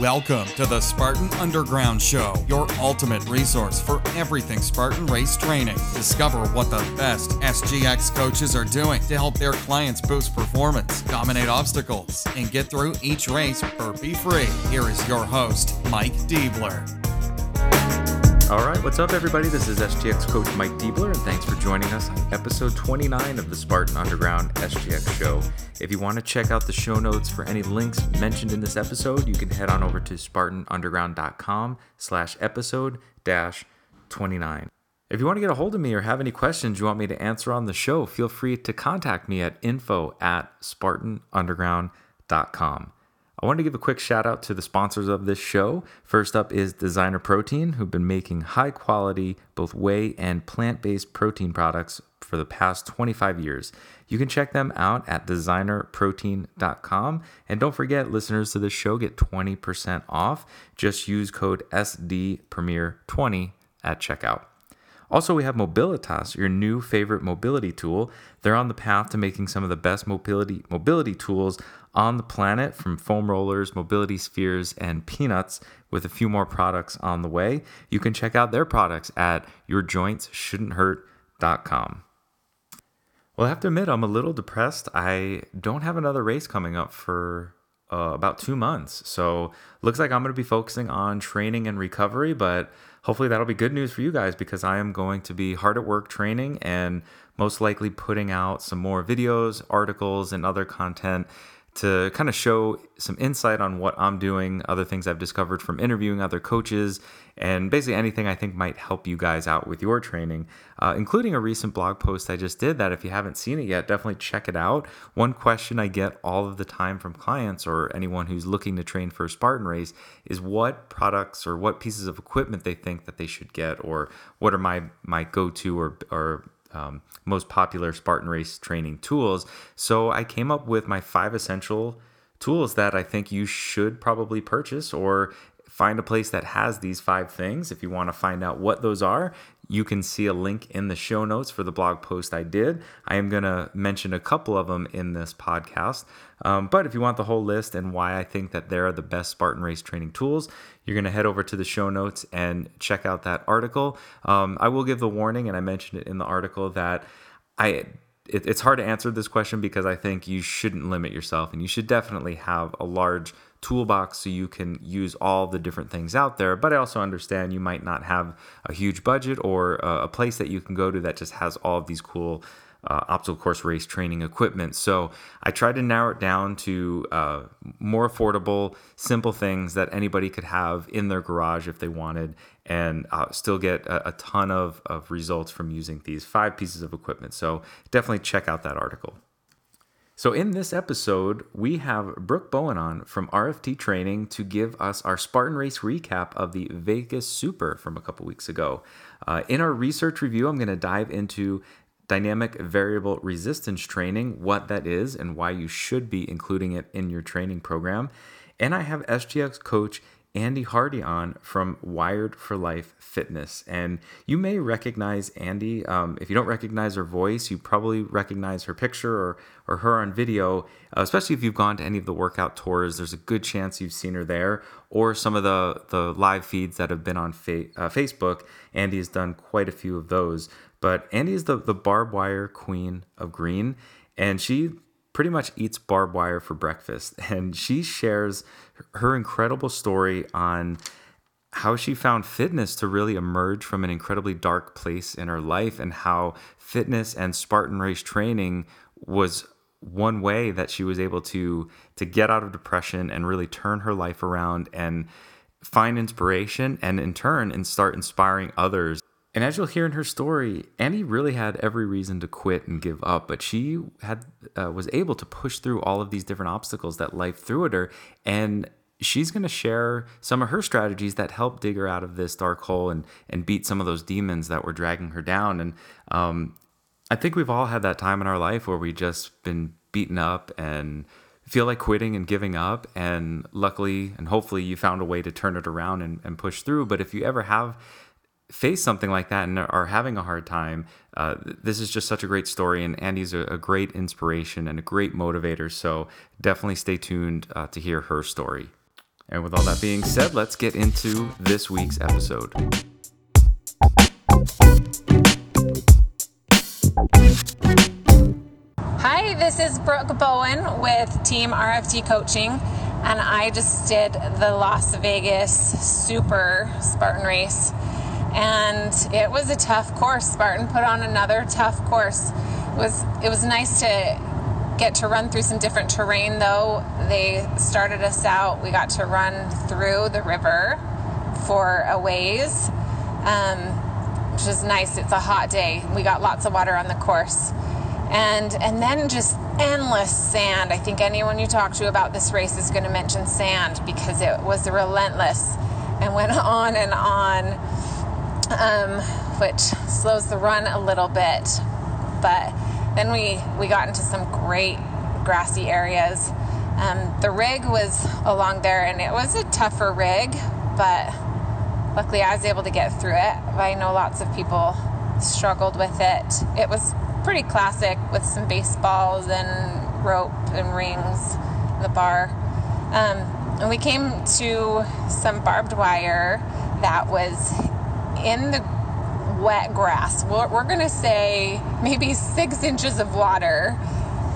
Welcome to the Spartan Underground Show, your ultimate resource for everything Spartan race training. Discover what the best SGX coaches are doing to help their clients boost performance, dominate obstacles, and get through each race burpee free. Here is your host, Mike Diebler. All right, what's up, everybody? This is SGX coach Mike Diebler, and thanks for joining us on episode 29 of the Spartan Underground SGX show. If you want to check out the show notes for any links mentioned in this episode, you can head on over to spartanunderground.com slash episode dash 29. If you want to get a hold of me or have any questions you want me to answer on the show, feel free to contact me at info at spartanunderground.com. I want to give a quick shout out to the sponsors of this show. First up is Designer Protein, who've been making high quality, both whey and plant based protein products for the past 25 years. You can check them out at designerprotein.com. And don't forget, listeners to this show get 20% off. Just use code SDPremier20 at checkout. Also, we have Mobilitas, your new favorite mobility tool. They're on the path to making some of the best mobility mobility tools on the planet from foam rollers, mobility spheres, and peanuts with a few more products on the way. You can check out their products at yourjointsshouldn'thurt.com. Well, I have to admit, I'm a little depressed. I don't have another race coming up for uh, about two months. So, looks like I'm going to be focusing on training and recovery, but hopefully that'll be good news for you guys because I am going to be hard at work training and most likely putting out some more videos, articles, and other content to kind of show some insight on what I'm doing, other things I've discovered from interviewing other coaches, and basically anything I think might help you guys out with your training, uh, including a recent blog post I just did that if you haven't seen it yet, definitely check it out. One question I get all of the time from clients or anyone who's looking to train for a Spartan race is what products or what pieces of equipment they think that they should get, or what are my my go-to or or um, most popular Spartan race training tools. So I came up with my five essential tools that I think you should probably purchase or find a place that has these five things. If you want to find out what those are, you can see a link in the show notes for the blog post I did. I am going to mention a couple of them in this podcast. Um, but if you want the whole list and why I think that they're the best Spartan race training tools, you're going to head over to the show notes and check out that article. Um, I will give the warning, and I mentioned it in the article, that I it's hard to answer this question because I think you shouldn't limit yourself and you should definitely have a large toolbox so you can use all the different things out there. But I also understand you might not have a huge budget or a, a place that you can go to that just has all of these cool uh, obstacle course race training equipment. So I tried to narrow it down to uh, more affordable, simple things that anybody could have in their garage if they wanted, and uh, still get a, a, ton of, of results from using these five pieces of equipment. So definitely check out that article. So, in this episode, we have Brooke Bowen on from RFT Training to give us our Spartan Race recap of the Vegas Super from a couple weeks ago. Uh, in our research review, I'm going to dive into dynamic variable resistance training, what that is, and why you should be including it in your training program. And I have SGX coach Andi Hardy on from Wired for Life Fitness. And you may recognize Andi. Um, if you don't recognize her voice, you probably recognize her picture or, or her on video, uh, especially if you've gone to any of the workout tours. There's a good chance you've seen her there or some of the, the live feeds that have been on fa- uh, Facebook. Andi has done quite a few of those. But Andi is the, the barbed wire queen of green, and she pretty much eats barbed wire for breakfast. And she shares her incredible story on how she found fitness to really emerge from an incredibly dark place in her life and how fitness and Spartan race training was one way that she was able to to get out of depression and really turn her life around and find inspiration and in turn and start inspiring others and as you'll hear in her story, Andi really had every reason to quit and give up, but she had uh, was able to push through all of these different obstacles that life threw at her, and she's going to share some of her strategies that helped dig her out of this dark hole and and beat some of those demons that were dragging her down. And um, I think we've all had that time in our life where we just been beaten up and feel like quitting and giving up. And luckily and hopefully you found a way to turn it around and, and push through. But if you ever have face something like that and are having a hard time, uh, this is just such a great story. And Andi's a, a, great inspiration and a great motivator. So definitely stay tuned uh, to hear her story. And with all that being said, let's get into this week's episode. Hi, this is Brooke Bowen with Team RFT Coaching, and I just did the Las Vegas Super Spartan Race. And it was a tough course. Spartan put on another tough course. It was it was nice to get to run through some different terrain though. They started us out, we got to run through the river for a ways, um, which is nice. It's a hot day. We got lots of water on the course. And, and then just endless sand. I think anyone you talk to about this race is going to mention sand because it was relentless and went on and on, um, which slows the run a little bit. But then we, we got into some great grassy areas. Um, the rig was along there, and it was a tougher rig, but luckily I was able to get through it. I know lots of people struggled with it. It was pretty classic with some baseballs and rope and rings, the bar. Um, and we came to some barbed wire that was in the wet grass. We're, we're going to say maybe six inches of water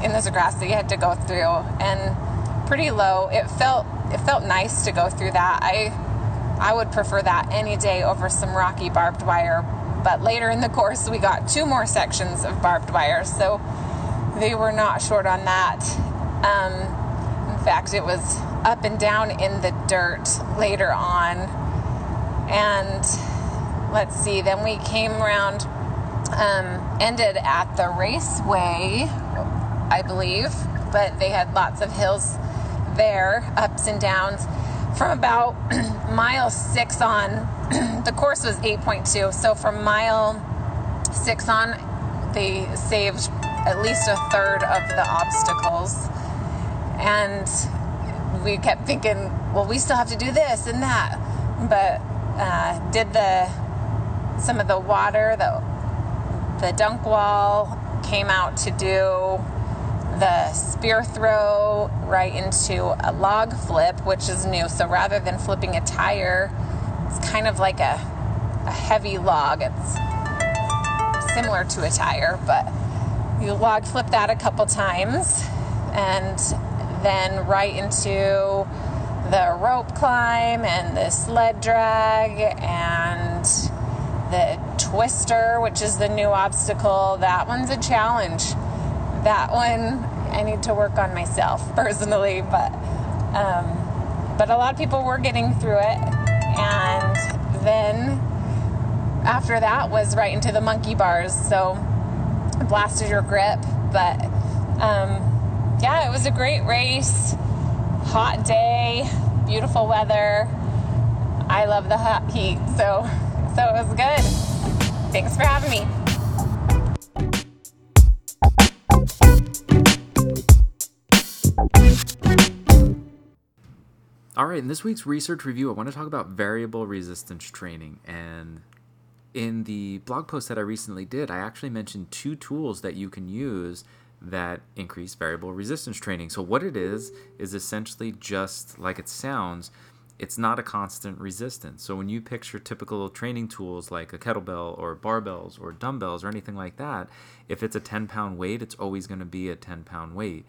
in this grass that you had to go through, and pretty low. It felt it felt nice to go through that. I I would prefer that any day over some rocky barbed wire. But later in the course, we got two more sections of barbed wire, so they were not short on that. Um, in fact, it was up and down in the dirt later on, and let's see, then we came around, um, ended at the raceway, I believe, but they had lots of hills there, ups and downs. From about mile six on, the course was 8.2, so from mile six on, they saved at least a third of the obstacles. And we kept thinking, well, we still have to do this and that. But uh, did the some of the water, the the dunk wall came out to do the spear throw right into a log flip, which is new. So rather than flipping a tire, it's kind of like a, a heavy log. It's similar to a tire, but you log flip that a couple times and then right into the rope climb and the sled drag and the twister, which is the new obstacle, that one's a challenge. That one I need to work on myself personally, but um, but a lot of people were getting through it, and then after that was right into the monkey bars, so blasted your grip. But um, yeah, it was a great race, hot day, beautiful weather. I love the hot heat, so so it was good. Thanks for having me. All right, in this week's research review, I want to talk about variable resistance training. And in the blog post that I recently did, I actually mentioned two tools that you can use that increase variable resistance training. So, what it is, is essentially just like it sounds, it's not a constant resistance. So when you picture typical training tools like a kettlebell or barbells or dumbbells or anything like that, if it's a 10 pound weight, it's always going to be a 10 pound weight.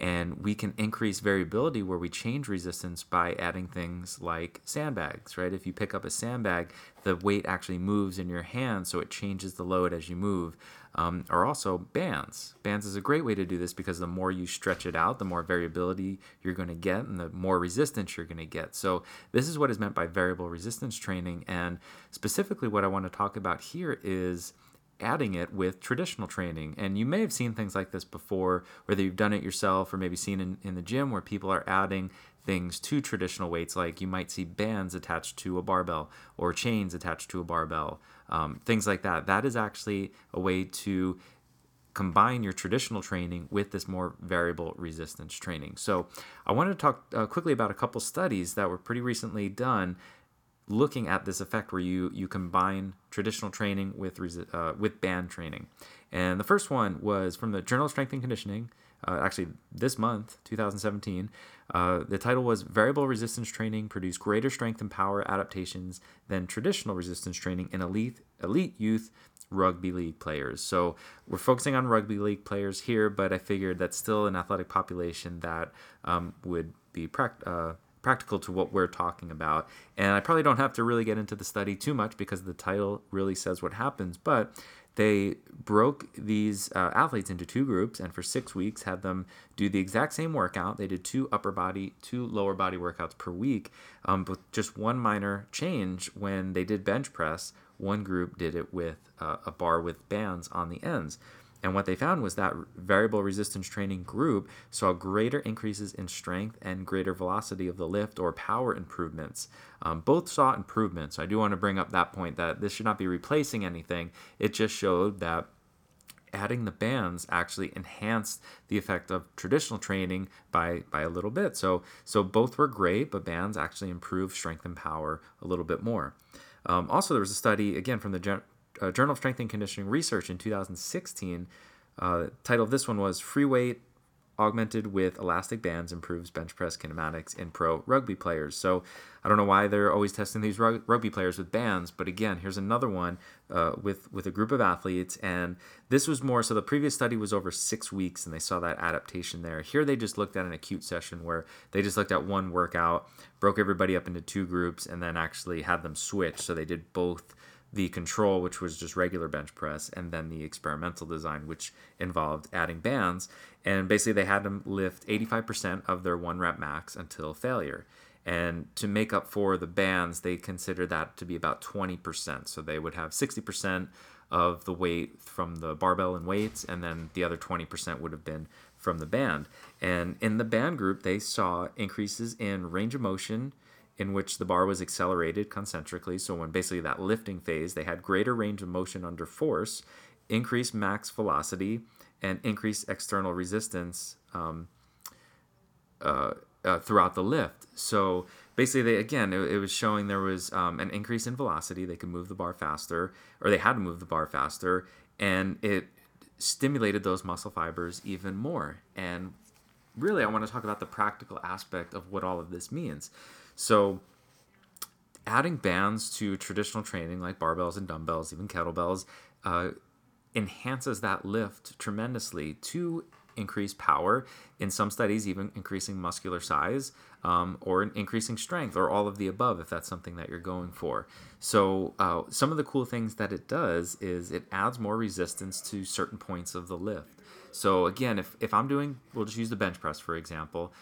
And we can increase variability where we change resistance by adding things like sandbags, right? If you pick up a sandbag, the weight actually moves in your hand, so it changes the load as you move um, are also bands. Bands is a great way to do this because the more you stretch it out, the more variability you're going to get and the more resistance you're going to get. So, this is what is meant by variable resistance training. And specifically, what I want to talk about here is adding it with traditional training. And you may have seen things like this before, whether you've done it yourself or maybe seen in, in the gym where people are adding things to traditional weights, like you might see bands attached to a barbell or chains attached to a barbell, um, things like that. That is actually a way to combine your traditional training with this more variable resistance training. So, I wanted to talk uh, quickly about a couple studies that were pretty recently done looking at this effect where you you combine traditional training with uh, with band training. And the first one was from the Journal of Strength and Conditioning uh, actually this month, 2017. Uh, the title was Variable Resistance Training Produced Greater Strength and Power Adaptations Than Traditional Resistance Training in Elite, elite Youth Rugby League Players. So we're focusing on rugby league players here, but I figured that's still an athletic population that um, would be pract- uh, practical to what we're talking about. And I probably don't have to really get into the study too much because the title really says what happens, but they broke these uh, athletes into two groups and for six weeks had them do the exact same workout. They did two upper body, two lower body workouts per week, um, but just one minor change when they did bench press. One group did it with uh, a bar with bands on the ends. And what they found was that variable resistance training group saw greater increases in strength and greater velocity of the lift or power improvements. Um, both saw improvements. I do want to bring up that point that this should not be replacing anything. It just showed that adding the bands actually enhanced the effect of traditional training by by a little bit. So so both were great, but bands actually improved strength and power a little bit more. Um, also, there was a study again from the uh, Journal of Strength and Conditioning Research in 2016. Uh, title of this one was Free Weight Augmented with Elastic Bands Improves Bench Press Kinematics in Pro Rugby Players. So I don't know why they're always testing these rug- rugby players with bands, but again, here's another one uh, with, with a group of athletes. And this was more so the previous study was over six weeks and they saw that adaptation there. Here they just looked at an acute session where they just looked at one workout, broke everybody up into two groups, and then actually had them switch. So they did both the control, which was just regular bench press, and then the experimental design, which involved adding bands. And basically, they had them lift 85% of their one rep max until failure. And to make up for the bands, they consider that to be about 20%. So they would have 60% of the weight from the barbell and weights, and then the other 20% would have been from the band. And in the band group, they saw increases in range of motion, in which the bar was accelerated concentrically. So, when basically that lifting phase, they had greater range of motion under force, increased max velocity, and increased external resistance um, uh, uh, throughout the lift. So, basically, they again, it, it was showing there was um, an increase in velocity. They could move the bar faster, or they had to move the bar faster, and it stimulated those muscle fibers even more. And really, I want to talk about the practical aspect of what all of this means. So, adding bands to traditional training like barbells and dumbbells, even kettlebells, uh, enhances that lift tremendously to increase power. In some studies, even increasing muscular size um, or increasing strength, or all of the above, if that's something that you're going for. So, uh, some of the cool things that it does is it adds more resistance to certain points of the lift. So, again, if, if I'm doing, we'll just use the bench press for example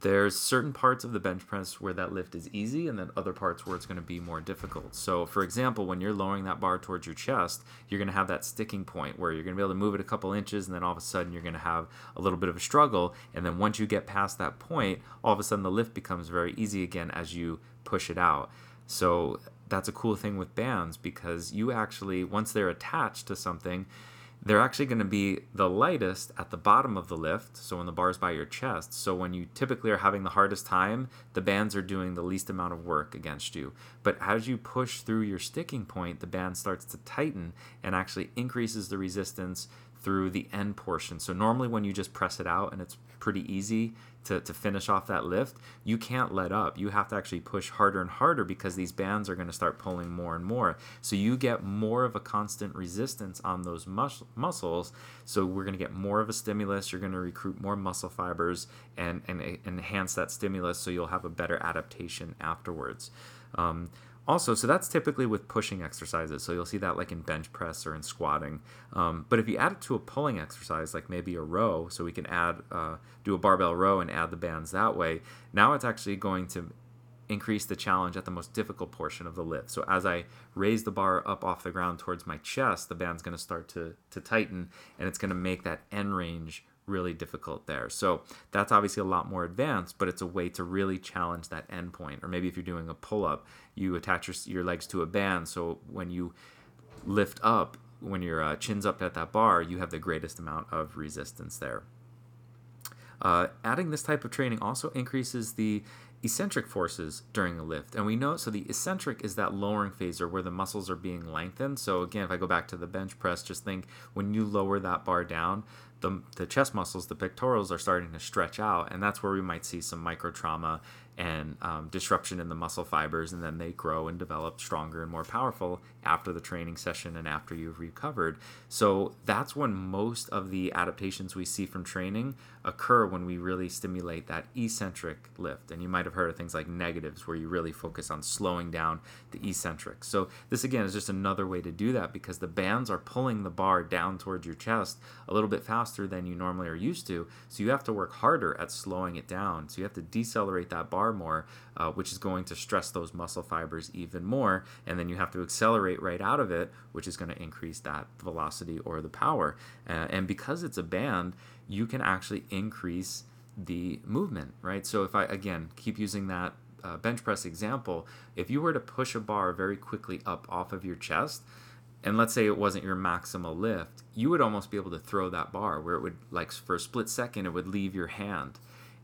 there's certain parts of the bench press where that lift is easy and then other parts where it's going to be more difficult. So, for example, when you're lowering that bar towards your chest, you're going to have that sticking point where you're going to be able to move it a couple inches and then all of a sudden you're going to have a little bit of a struggle. And then once you get past that point, all of a sudden the lift becomes very easy again as you push it out. So, that's a cool thing with bands because you actually, once they're attached to something, they're actually going to be the lightest at the bottom of the lift, so when the bar's by your chest. So when you typically are having the hardest time, the bands are doing the least amount of work against you. But as you push through your sticking point, the band starts to tighten and actually increases the resistance through the end portion. So normally when you just press it out and it's pretty easy to, to finish off that lift, you can't let up. You have to actually push harder and harder because these bands are going to start pulling more and more. So you get more of a constant resistance on those mus- muscles. So we're going to get more of a stimulus. You're going to recruit more muscle fibers and, and, enhance that stimulus so you'll have a better adaptation afterwards. Um, also, so that's typically with pushing exercises. So you'll see that like in bench press or in squatting. Um, but if you add it to a pulling exercise, like maybe a row, so we can add, uh, do a barbell row and add the bands that way, now it's actually going to increase the challenge at the most difficult portion of the lift. So as I raise the bar up off the ground towards my chest, the band's going to start to, to tighten and it's going to make that end range really difficult there. So that's obviously a lot more advanced, but it's a way to really challenge that endpoint. Or maybe if you're doing a pull up, you attach your, your legs to a band. So when you lift up, when your uh, chin's up at that bar, you have the greatest amount of resistance there. Uh, adding this type of training also increases the eccentric forces during a lift. And we know, so the eccentric is that lowering phase or where the muscles are being lengthened. So again, if I go back to the bench press, just think when you lower that bar down, the, the chest muscles, the pectorals, are starting to stretch out, and that's where we might see some micro trauma and um, disruption in the muscle fibers, and then they grow and develop stronger and more powerful after the training session and after you've recovered. So that's when most of the adaptations we see from training occur when we really stimulate that eccentric lift. And you might have heard of things like negatives, where you really focus on slowing down the eccentric. So this again is just another way to do that because the bands are pulling the bar down towards your chest a little bit faster than you normally are used to. So you have to work harder at slowing it down. So you have to decelerate that bar more, uh, which is going to stress those muscle fibers even more. And then you have to accelerate right out of it, which is going to increase that velocity or the power. Uh, and because it's a band, you can actually increase the movement, right? So if I, again, keep using that uh, bench press example, if you were to push a bar very quickly up off of your chest, and let's say it wasn't your maximal lift, you would almost be able to throw that bar where it would, like for a split second, it would leave your hand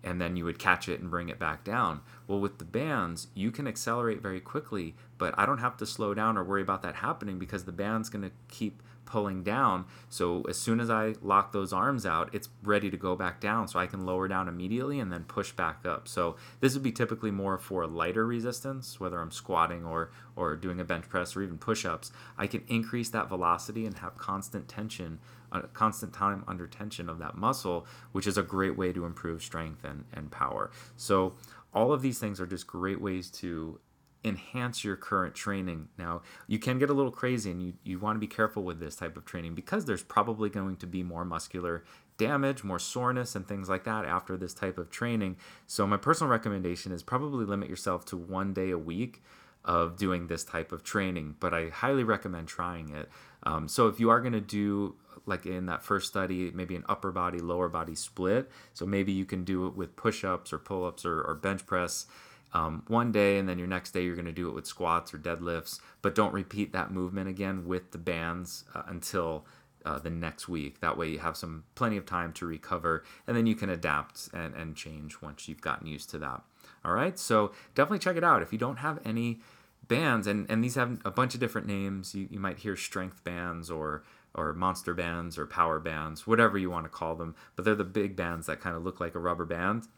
and then you would catch it and bring it back down. Well, with the bands, you can accelerate very quickly, but I don't have to slow down or worry about that happening because the band's going to keep pulling down. So as soon as I lock those arms out, it's ready to go back down. So I can lower down immediately and then push back up. So this would be typically more for lighter resistance, whether I'm squatting or or doing a bench press or even push-ups. I can increase that velocity and have constant tension constant time under tension of that muscle, which is a great way to improve strength and, and power. So, all of these things are just great ways to enhance your current training. Now, you can get a little crazy and you, you want to be careful with this type of training because there's probably going to be more muscular damage, more soreness, and things like that after this type of training. So, my personal recommendation is probably limit yourself to one day a week of doing this type of training, but I highly recommend trying it. Um, so, if you are going to do like in that first study, maybe an upper body, lower body split. So maybe you can do it with push ups or pull ups or, or, bench press um, one day, and then your next day you're going to do it with squats or deadlifts. But don't repeat that movement again with the bands uh, until uh, the next week. That way you have some plenty of time to recover, and then you can adapt and, and change once you've gotten used to that. All right, so definitely check it out. If you don't have any bands, and, and these have a bunch of different names, you, you might hear strength bands or or monster bands or power bands, whatever you want to call them. But they're the big bands that kind of look like a rubber band.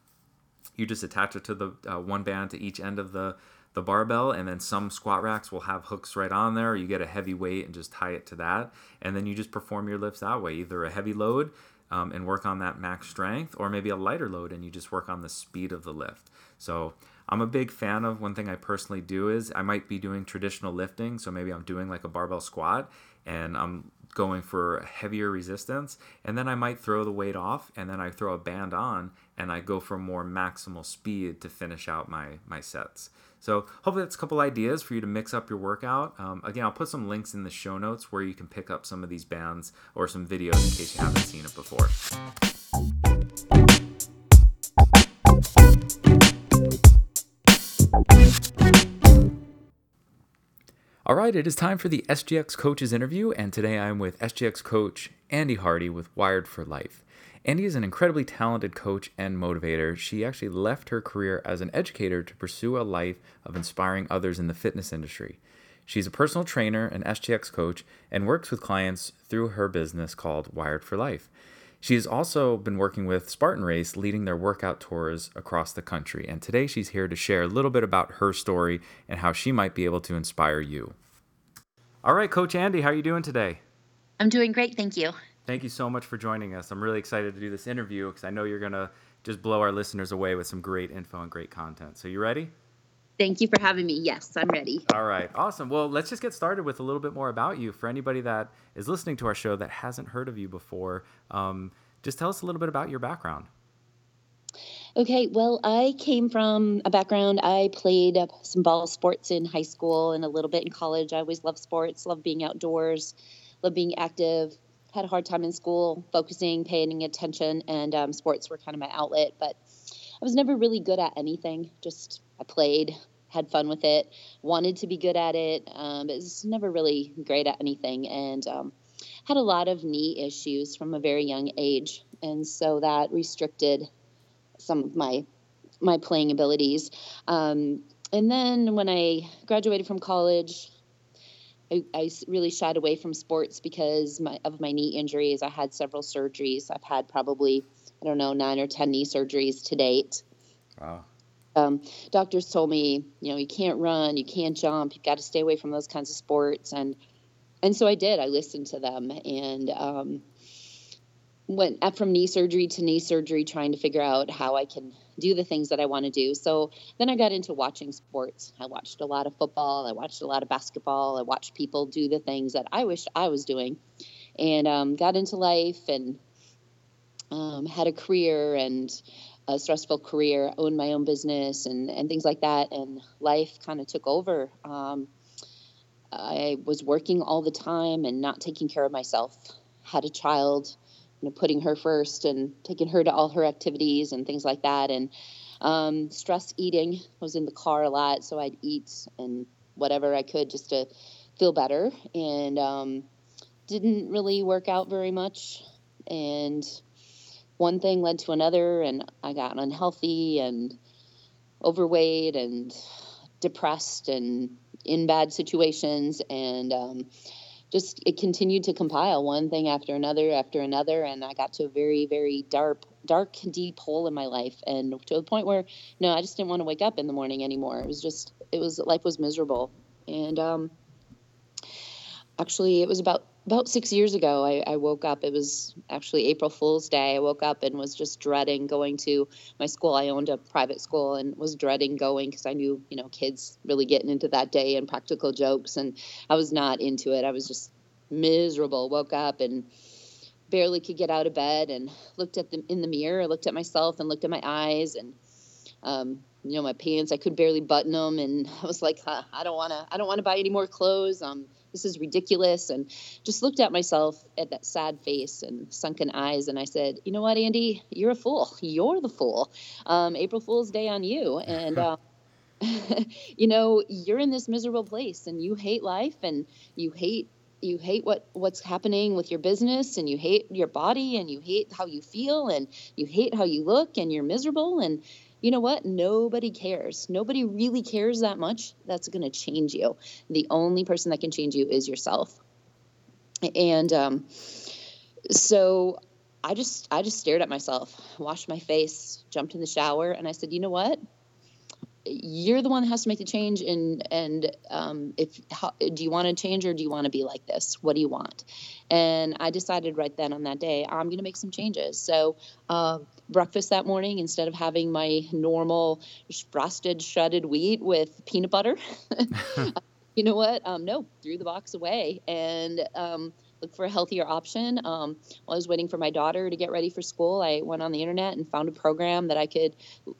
You just attach it to the uh, one band to each end of the the barbell, and then some squat racks will have hooks right on there. You get a heavy weight and just tie it to that, and then you just perform your lifts that way. Either a heavy load um, and work on that max strength, or maybe a lighter load and you just work on the speed of the lift. So I'm a big fan of one thing I personally do is I might be doing traditional lifting. So maybe I'm doing like a barbell squat and I'm going for heavier resistance and then I might throw the weight off and then I throw a band on and I go for more maximal speed to finish out my my sets. So hopefully that's a couple ideas for you to mix up your workout. Um, again, I'll put some links in the show notes where you can pick up some of these bands or some videos in case you haven't seen it before. All right, it is time for the SGX Coaches interview, and today I'm with SGX coach Andi Hardy with Wired for Life. Andi is an incredibly talented coach and motivator. She actually left her career as an educator to pursue a life of inspiring others in the fitness industry. She's a personal trainer and SGX coach and works with clients through her business called Wired for Life. She has also been working with Spartan Race, leading their workout tours across the country. And today she's here to share a little bit about her story and how she might be able to inspire you. All right, Coach Andi, how are you doing today? I'm doing great, thank you. Thank you so much for joining us. I'm really excited to do this interview because I know you're going to just blow our listeners away with some great info and great content. So, you ready? Thank you for having me. Yes, I'm ready. All right, awesome. Well, let's just get started with a little bit more about you. For anybody that is listening to our show that hasn't heard of you before, um, just tell us a little bit about your background. Okay, well, I came from a background. I played some ball sports in high school and a little bit in college. I always loved sports, loved being outdoors, loved being active had a hard time in school focusing, paying attention, and um, sports were kind of my outlet. But I was never really good at anything. Just I played, had fun with it, wanted to be good at it, um, but was never really great at anything, and um, had a lot of knee issues from a very young age, and so that restricted some of my my playing abilities. Um, and then when I graduated from college, I, I really shied away from sports because my, of my knee injuries. I had several surgeries. I've had probably, I don't know, nine or 10 knee surgeries to date. Wow. Um, doctors told me, you know, you can't run, you can't jump, you've got to stay away from those kinds of sports. And, and so I did. I listened to them and um, went from knee surgery to knee surgery, trying to figure out how I can do the things that I want to do. So then I got into watching sports. I watched a lot of football. I watched a lot of basketball. I watched people do the things that I wish I was doing, and um, got into life and um, had a career and a stressful career, owned my own business and and things like that. And life kind of took over. Um, I was working all the time and not taking care of myself. Had a child you know, putting her first and taking her to all her activities and things like that. And um, stress eating I was in the car a lot, so I'd eat and whatever I could just to feel better. And um, didn't really work out very much. And one thing led to another, and I got unhealthy and overweight and depressed and in bad situations. And um, just it continued to compile one thing after another after another. And i got to a very very dark dark deep hole in my life. And to the point where no i just didn't want to wake up in the morning anymore. It was just it was life was miserable. And um actually it was about about six years ago, I, I, woke up. It was actually April Fool's Day. I woke up and was just dreading going to my school. I owned a private school and was dreading going because I knew, you know, kids really getting into that day and practical jokes. And I was not into it. I was just miserable. Woke up and barely could get out of bed and looked at them in the mirror, looked at myself and looked at my eyes and, um, you know, my pants, I could barely button them. And I was like, huh, I don't want to, I don't want to buy any more clothes. Um, this is ridiculous and just looked at myself at that sad face and sunken eyes and i said you know what andi? You're a fool. You're the fool. Um, april fool's day on you. And uh, you know you're in this miserable place and you hate life and you hate you hate what what's happening with your business and you hate your body and you hate how you feel and you hate how you look and you're miserable and you know what? Nobody cares. Nobody really cares that much. That's going to change you. The only person that can change you is yourself. And um, so I just I just stared at myself, washed my face, jumped in the shower, and I said, you know what? You're the one that has to make the change and and um, if how, do you want to change or do you want to be like this? What do you want? And i decided right then on that day i'm going to make some changes. So uh, breakfast that morning instead of having my normal frosted shredded wheat with peanut butter you know what? Um, no threw the box away. And um, look for a healthier option. Um, while I was waiting for my daughter to get ready for school, I went on the internet and found a program that I could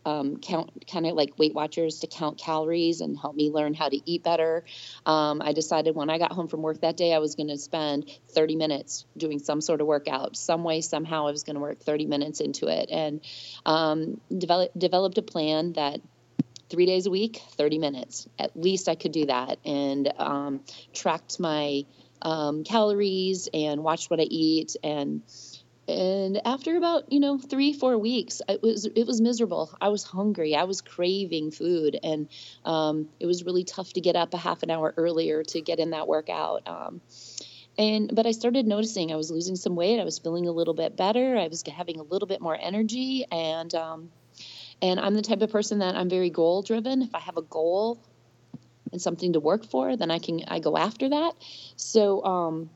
um, count, kind of like Weight Watchers, to count calories and help me learn how to eat better. Um, I decided when I got home from work that day, I was going to spend 30 minutes doing some sort of workout. Some way, somehow, I was going to work 30 minutes into it and um, develop, developed a plan that three days a week, 30 minutes. At least I could do that and um, tracked my um, calories and watched what I eat. And and after about you know three four weeks it was it was miserable. I was hungry. I was craving food. And um, it was really tough to get up a half an hour earlier to get in that workout. Um, and but i started noticing i was losing some weight. I was feeling a little bit better. I was having a little bit more energy. And um, and i'm the type of person that i'm very goal driven. If i have a goal and something to work for, then I can I go after that. So um,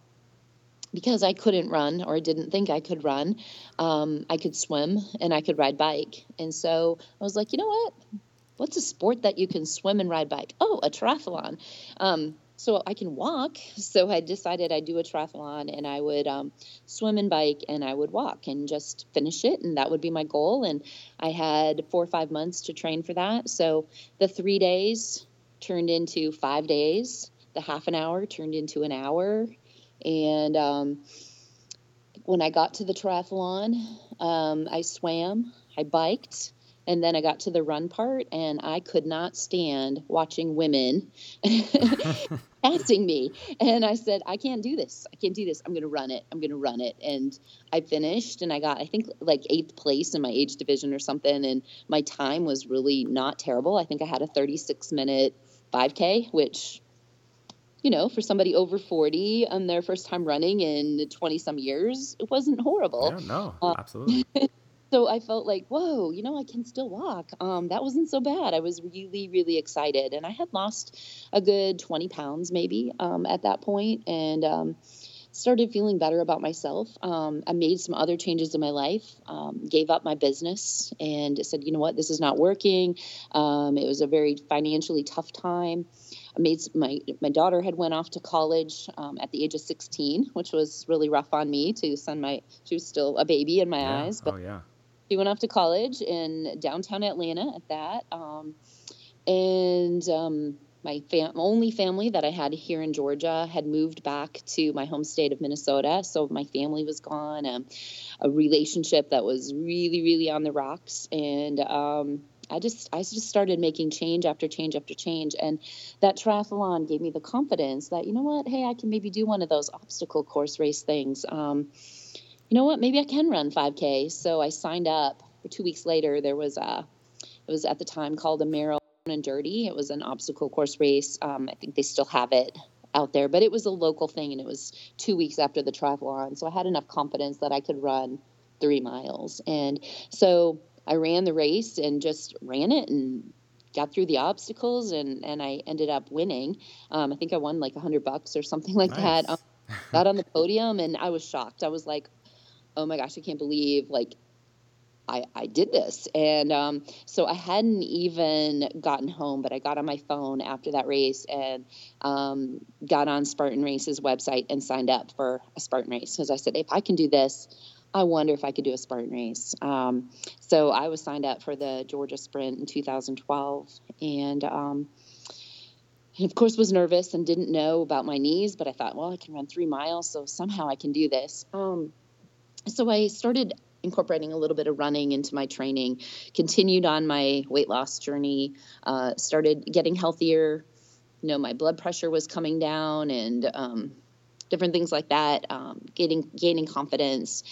because I couldn't run or didn't think I could run, um, I could swim and I could ride bike. And so I was like, you know what? What's a sport that you can swim and ride bike? Oh, a triathlon. Um, so I can walk. So I decided I'd do a triathlon and I would um, swim and bike and I would walk and just finish it. And that would be my goal. And I had four or five months to train for that. So the three days turned into five days. The half an hour turned into an hour. And um, when I got to the triathlon, um, I swam, I biked, and then I got to the run part, and I could not stand watching women passing me. And I said, I can't do this. I can't do this. I'm going to run it. I'm going to run it. And I finished, and I got, I think, like eighth place in my age division or something. And my time was really not terrible. I think I had a 36 minute 5K, which you know, for somebody over 40 and their first time running in 20 some years, it wasn't horrible. Yeah, no, uh, absolutely. so I felt like, whoa, you know, I can still walk. Um, that wasn't so bad. I was really, really excited. And I had lost a good 20 pounds maybe um, at that point and um, started feeling better about myself. Um, I made some other changes in my life, um, gave up my business, and said, you know what, this is not working. Um, it was a very financially tough time. I made my my daughter had went off to college um, at the age of 16, which was really rough on me to send my. She was still a baby in my yeah. eyes, but oh, yeah. she went off to college in downtown Atlanta at that, um, and um, my fam- only family that I had here in Georgia had moved back to my home state of Minnesota, so my family was gone. Um, a relationship that was really, really on the rocks, and um, I just I just started making change after change after change, and that triathlon gave me the confidence that you know what, hey, I can maybe do one of those obstacle course race things. Um, you know what, maybe I can run 5K. So I signed up. Two weeks later, there was a it was at the time called a Merrell and Dirty. It was an obstacle course race. Um, I think they still have it out there, but it was a local thing, and it was two weeks after the triathlon. So I had enough confidence that I could run three miles, and so I ran the race and just ran it and got through the obstacles and and I ended up winning. Um, I think I won like a hundred bucks or something like nice. that. Um, got on the podium and I was shocked. I was like, oh my gosh, I can't believe like I, I did this. And um, so I hadn't even gotten home, but I got on my phone after that race and um, got on Spartan Race's website and signed up for a Spartan race because I said, if I can do this, I wonder if I could do a Spartan race. Um, so I was signed up for the Georgia Sprint in 2012, and, um, and of course was nervous and didn't know about my knees, but I thought, well, I can run three miles, so somehow I can do this. Um, so I started incorporating a little bit of running into my training, continued on my weight loss journey, uh, started getting healthier. You know, my blood pressure was coming down, and um, different things like that. Um, getting gaining confidence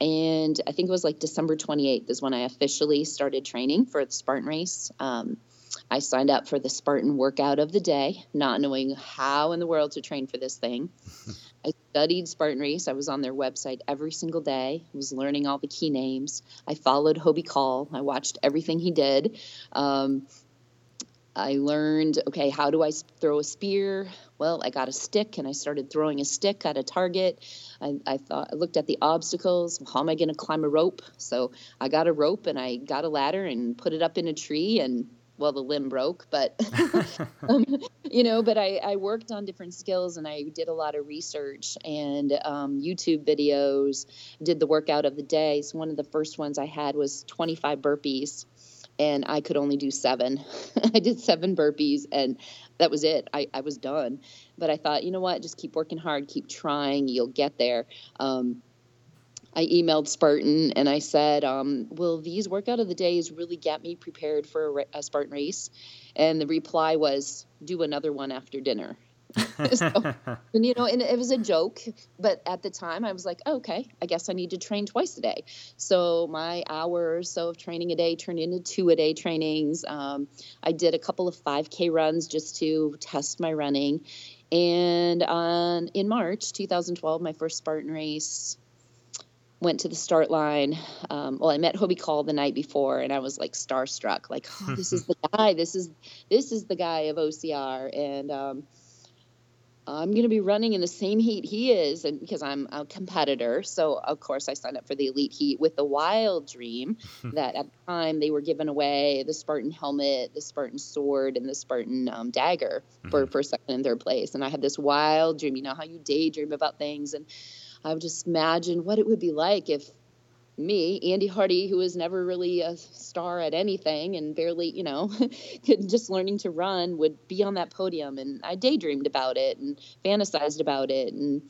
and I think it was like December 28th is when I officially started training for the Spartan race. Um, I signed up for the Spartan workout of the day, not knowing how in the world to train for this thing. I studied Spartan Race. I was on their website every single day. I was learning all the key names. I followed Hobie Call. I watched everything he did. Um, I learned, okay, how do I throw a spear? Well, I got a stick and I started throwing a stick at a target. I, I thought, I looked at the obstacles. How am I going to climb a rope? So I got a rope and I got a ladder and put it up in a tree and well, the limb broke, but um, you know, but I, I worked on different skills and I did a lot of research and um, YouTube videos, did the workout of the day. So one of the first ones I had was 25 burpees and I could only do seven. I did seven burpees and that was it. I, I was done. But I thought, you know what, just keep working hard, keep trying, you'll get there. Um, I emailed Spartan and I said, um, Will these workout of the days really get me prepared for a, a Spartan race? And the reply was, Do another one after dinner. so, and, you know, and it was a joke, but at the time I was like, oh, okay, I guess I need to train twice a day. So my hour or so of training a day turned into two a day trainings. Um, I did a couple of 5K runs just to test my running. And on in March 2012, my first Spartan race went to the start line. Um, well, I met Hobie Call the night before, and I was like starstruck, like, oh, this is the guy. This is this is the guy of OCR, and um, I'm going to be running in the same heat he is, and because I'm a competitor, so of course I signed up for the elite heat with the wild dream that at the time they were giving away the Spartan helmet, the Spartan sword, and the Spartan um, dagger for mm-hmm. for second and third place. And I had this wild dream. You know how you daydream about things, and I would just imagine what it would be like if me, Andi Hardy, who was never really a star at anything and barely, you know, just learning to run, would be on that podium. And I daydreamed about it and fantasized about it. And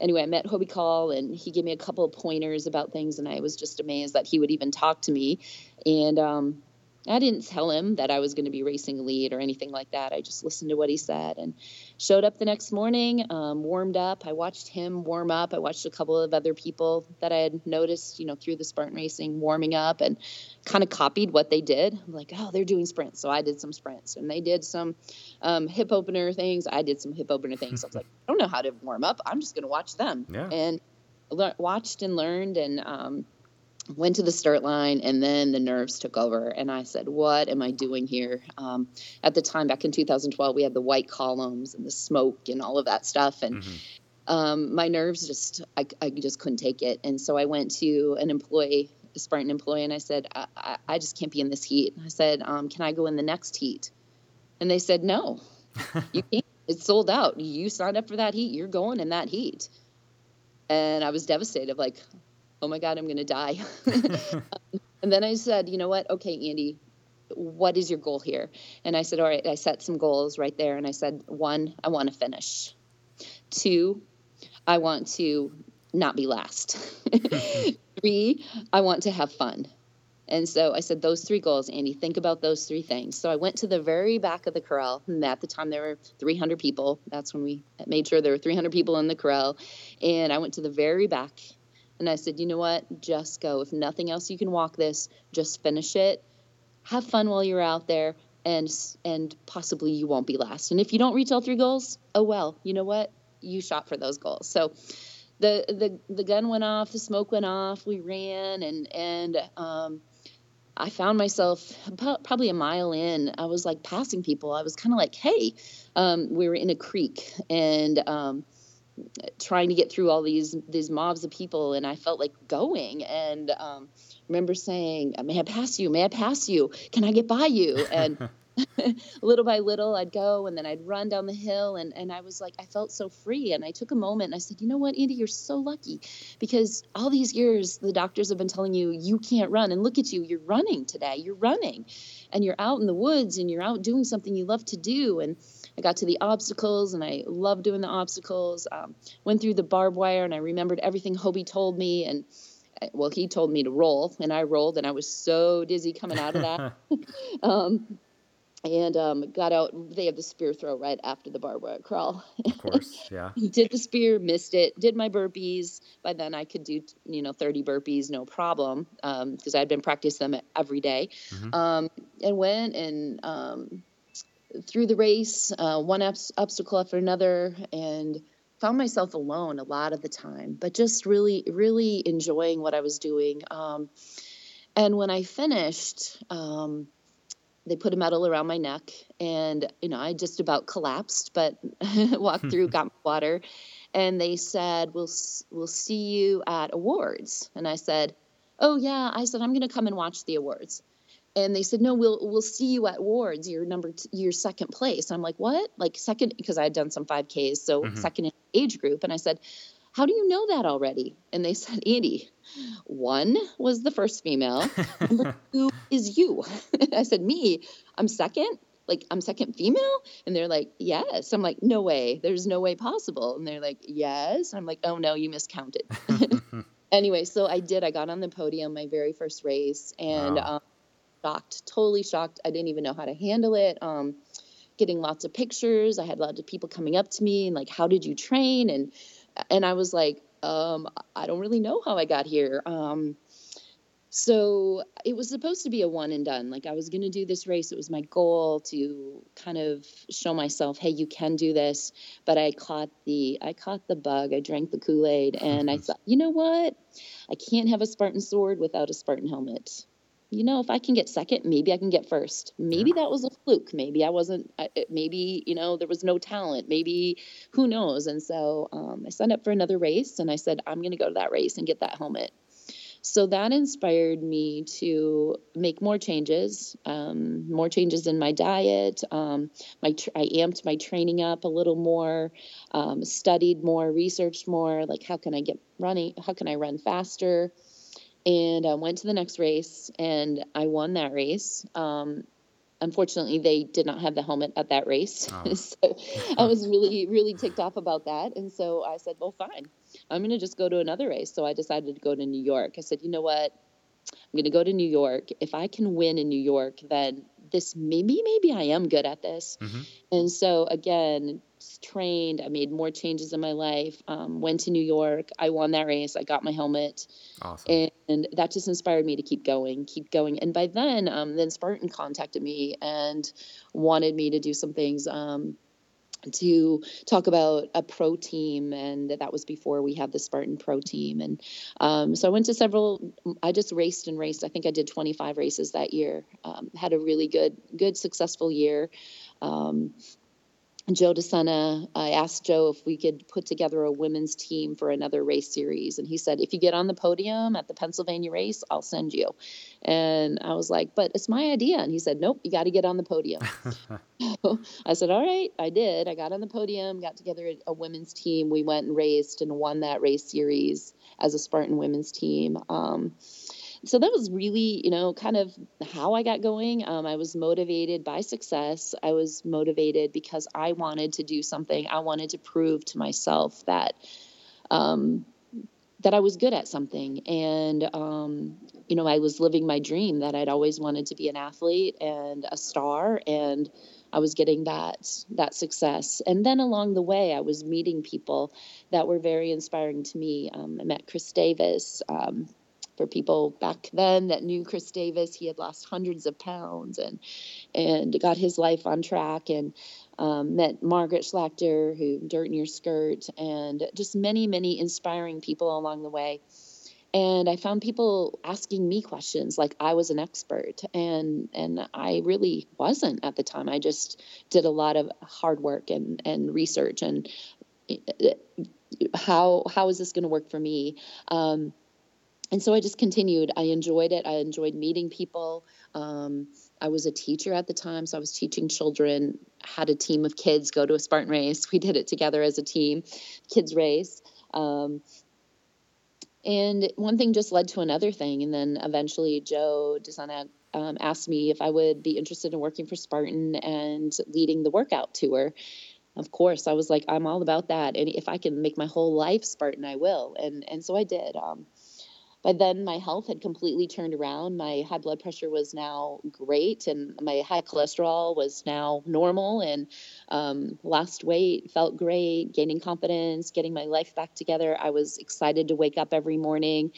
anyway, I met Hobie Call and he gave me a couple of pointers about things. And I was just amazed that he would even talk to me. And um, I didn't tell him that I was going to be racing lead or anything like that. I just listened to what he said and showed up the next morning, um, warmed up. I watched him warm up. I watched a couple of other people that I had noticed, you know, through the Spartan racing warming up and kind of copied what they did. I'm like, oh, they're doing sprints. So I did some sprints and they did some um, hip opener things. I did some hip opener things. I was like, I don't know how to warm up. I'm just going to watch them. Yeah. And le- watched and learned and, um, went to the start line and then the nerves took over and i said what am i doing here? Um, at the time back in 2012 we had the white columns and the smoke and all of that stuff and mm-hmm. um, my nerves just I, I, just couldn't take it and so i went to an employee a spartan employee and i said i, I, I just can't be in this heat. I said um, can i go in the next heat? And they said no you can't. It's sold out. You signed up for that heat. You're going in that heat. And i was devastated like oh my God, I'm going to die. Um, and then I said, you know what? Okay, Andi, what is your goal here? And I said, all right, I set some goals right there. And I said, one, I want to finish. Two, I want to not be last. Three, I want to have fun. And so I said, those three goals, Andi, think about those three things. So I went to the very back of the corral. And at the time, there were 300 people. That's when we made sure there were 300 people in the corral. And I went to the very back and I said, you know what? Just go. If nothing else, you can walk this. Just finish it. Have fun while you're out there, and and possibly you won't be last. And if you don't reach all three goals, oh well. You know what? You shot for those goals. So. The, the the gun went off, the smoke went off. We ran, and and um, I found myself about probably a mile in. I was like passing people. I was kind of like, hey, um, we were in a creek, and um, trying to get through all these these mobs of people and I felt like going and um, remember saying may I pass you? May I pass you? Can I get by you? And little by little I'd go and then I'd run down the hill and and I was like I felt so free and I took a moment and I said you know what Andi you're so lucky because all these years the doctors have been telling you you can't run and look at you you're running today you're running and you're out in the woods and you're out doing something you love to do and I got to the obstacles and I loved doing the obstacles. Um, went through the barbed wire and I remembered everything Hobie told me. And uh, well, he told me to roll and I rolled and I was so dizzy coming out of that. um, and um, got out. They have the spear throw right after the barbed wire crawl. Of course, yeah. did the spear, missed it. Did my burpees. By then, I could do you know 30 burpees, no problem, because um, I'd been practicing them every day. Mm-hmm. Um, and went and um, through the race, uh, one obstacle after another, and found myself alone a lot of the time, but just really, really enjoying what I was doing. Um, and when I finished, um, they put a medal around my neck, and you know I just about collapsed, but walked through, got water, and they said, "We'll we'll see you at awards." And I said, "Oh yeah," I said, "I'm going to come and watch the awards." And they said no we'll we'll see you at wards. You're number two, you're second place. I'm like what? Like second because i had done some 5ks so mm-hmm. second age group. And i said how do you know that already? And they said andi one was the first female. Number two is you. I said me? I'm second? Like i'm second female? And they're like yes. I'm like no way. There's no way possible. And they're like yes. I'm like oh no you miscounted. Anyway so i did. I got on the podium my very first race. And wow. um, shocked, totally shocked. I didn't even know how to handle it. Um, getting lots of pictures. I had lots of people coming up to me and like, "How did you train?" and and I was like, um, "I don't really know how I got here." Um, so it was supposed to be a one and done. Like I was going to do this race. It was my goal to kind of show myself, "Hey, you can do this." But I caught the I caught the bug. I drank the Kool Aid, and I thought, you know what? I can't have a Spartan sword without a Spartan helmet you know, if I can get second, maybe I can get first. Maybe yeah. that was a fluke. Maybe I wasn't, maybe, you know, there was no talent. Maybe who knows? And so um, I signed up for another race and I said, I'm going to go to that race and get that helmet. So that inspired me to make more changes, um, more changes in my diet. Um, my I amped my training up a little more, um, studied more, researched more. Like how can I get running? How can I run faster? And uh, went to the next race and I won that race. Um, unfortunately, they did not have the helmet at that race. Oh. so I was really, really ticked off about that. And so I said, well, fine, I'm going to just go to another race. So I decided to go to New York. I said, you know what? I'm going to go to New York. If I can win in New York, then this maybe maybe I am good at this. Mm-hmm. And so again, trained. I made more changes in my life. Um, went to New York. I won that race. I got my helmet. Awesome. And, that just inspired me to keep going, keep going. And by then, um, then Spartan contacted me and wanted me to do some things. Um, to talk about a pro team, and that was before we had the Spartan Pro team. And um, so I went to several. I just raced and raced. I think I did 25 races that year. Um, had a really good, good, successful year. Um, Joe DeSena, I asked Joe if we could put together a women's team for another race series. And he said, if you get on the podium at the Pennsylvania race, I'll send you. And I was like, but it's my idea. And he said, nope, you got to get on the podium. I said, all right, I did. I got on the podium, got together a, a, women's team. We went and raced and won that race series as a Spartan women's team. Um, so that was really you know kind of how i got going. Um, i was motivated by success. I was motivated because i wanted to do something. I wanted to prove to myself that um, that i was good at something. And um, you know i was living my dream that i'd always wanted to be an athlete and a star and I was getting that that success, and then along the way, I was meeting people that were very inspiring to me. Um, I met Chris Davis, um, for people back then that knew Chris Davis. He had lost hundreds of pounds and and got his life on track and um, met Margaret Schlachter, who Dirt in Your Skirt, and just many, many inspiring people along the way. And I found people asking me questions like I was an expert, and and I really wasn't at the time. I just did a lot of hard work and and research and uh, how how is this going to work for me. Um, and so I just continued. I enjoyed it. I enjoyed meeting people. Um, I was a teacher at the time, so I was teaching children. Had a team of kids go to a Spartan race. We did it together as a team, kids race. Um, and one thing just led to another thing, and then eventually Joe DeSena um, asked me if I would be interested in working for Spartan and leading the workout tour. Of course, I was like, I'm all about that, and if I can make my whole life Spartan, I will. And and so I did. By then my health had completely turned around. My high blood pressure was now great and my high cholesterol was now normal and um, lost weight felt great gaining confidence getting my life back together. I was excited to wake up every morning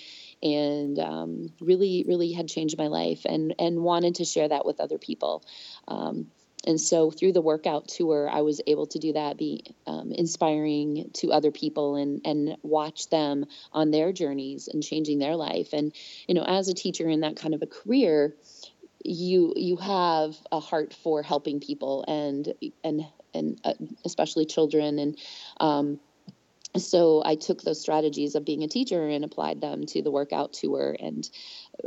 and um, really really had changed my life and and wanted to share that with other people. Um, and so through the workout tour i was able to do that be um, inspiring to other people and and watch them on their journeys and changing their life. And you know as a teacher in that kind of a career you you have a heart for helping people and and and uh, especially children. And um, so I took those strategies of being a teacher and applied them to the workout tour and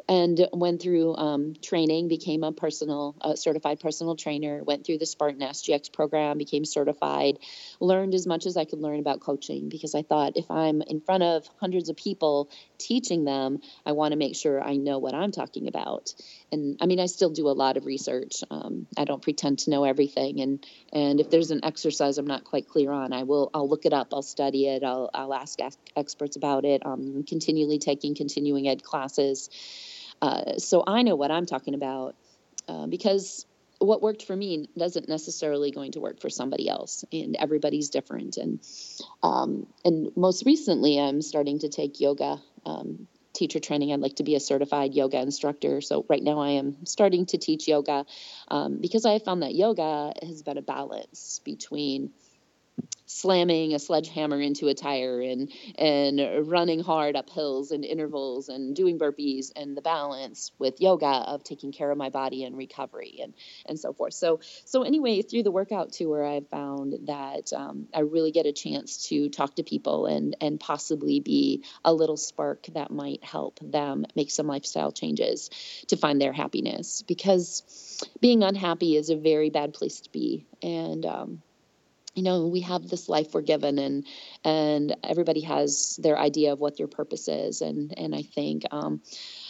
and went through um, training, became a personal, certified personal trainer, went through the Spartan SGX program, became certified, learned as much as I could learn about coaching because I thought if I'm in front of hundreds of people teaching them, I want to make sure I know what I'm talking about. And I mean, I still do a lot of research. Um, I don't pretend to know everything, and and if there's an exercise I'm not quite clear on, I will I'll look it up, I'll study it, I'll I'll ask experts about it. I'm continually taking continuing ed classes uh, so I know what I'm talking about uh, because what worked for me doesn't necessarily going to work for somebody else, and everybody's different. And um, and most recently, I'm starting to take yoga um, teacher training. I'd like to be a certified yoga instructor. So right now, I am starting to teach yoga um, because I have found that yoga has been a balance between slamming a sledgehammer into a tire and and running hard up hills and intervals and doing burpees and the balance with yoga of taking care of my body and recovery and and so forth. So so anyway through the workout tour i found that um, i really get a chance to talk to people and and possibly be a little spark that might help them make some lifestyle changes to find their happiness. Because being unhappy is a very bad place to be. And um, you know we have this life we're given and and everybody has their idea of what their purpose is. And and i think um,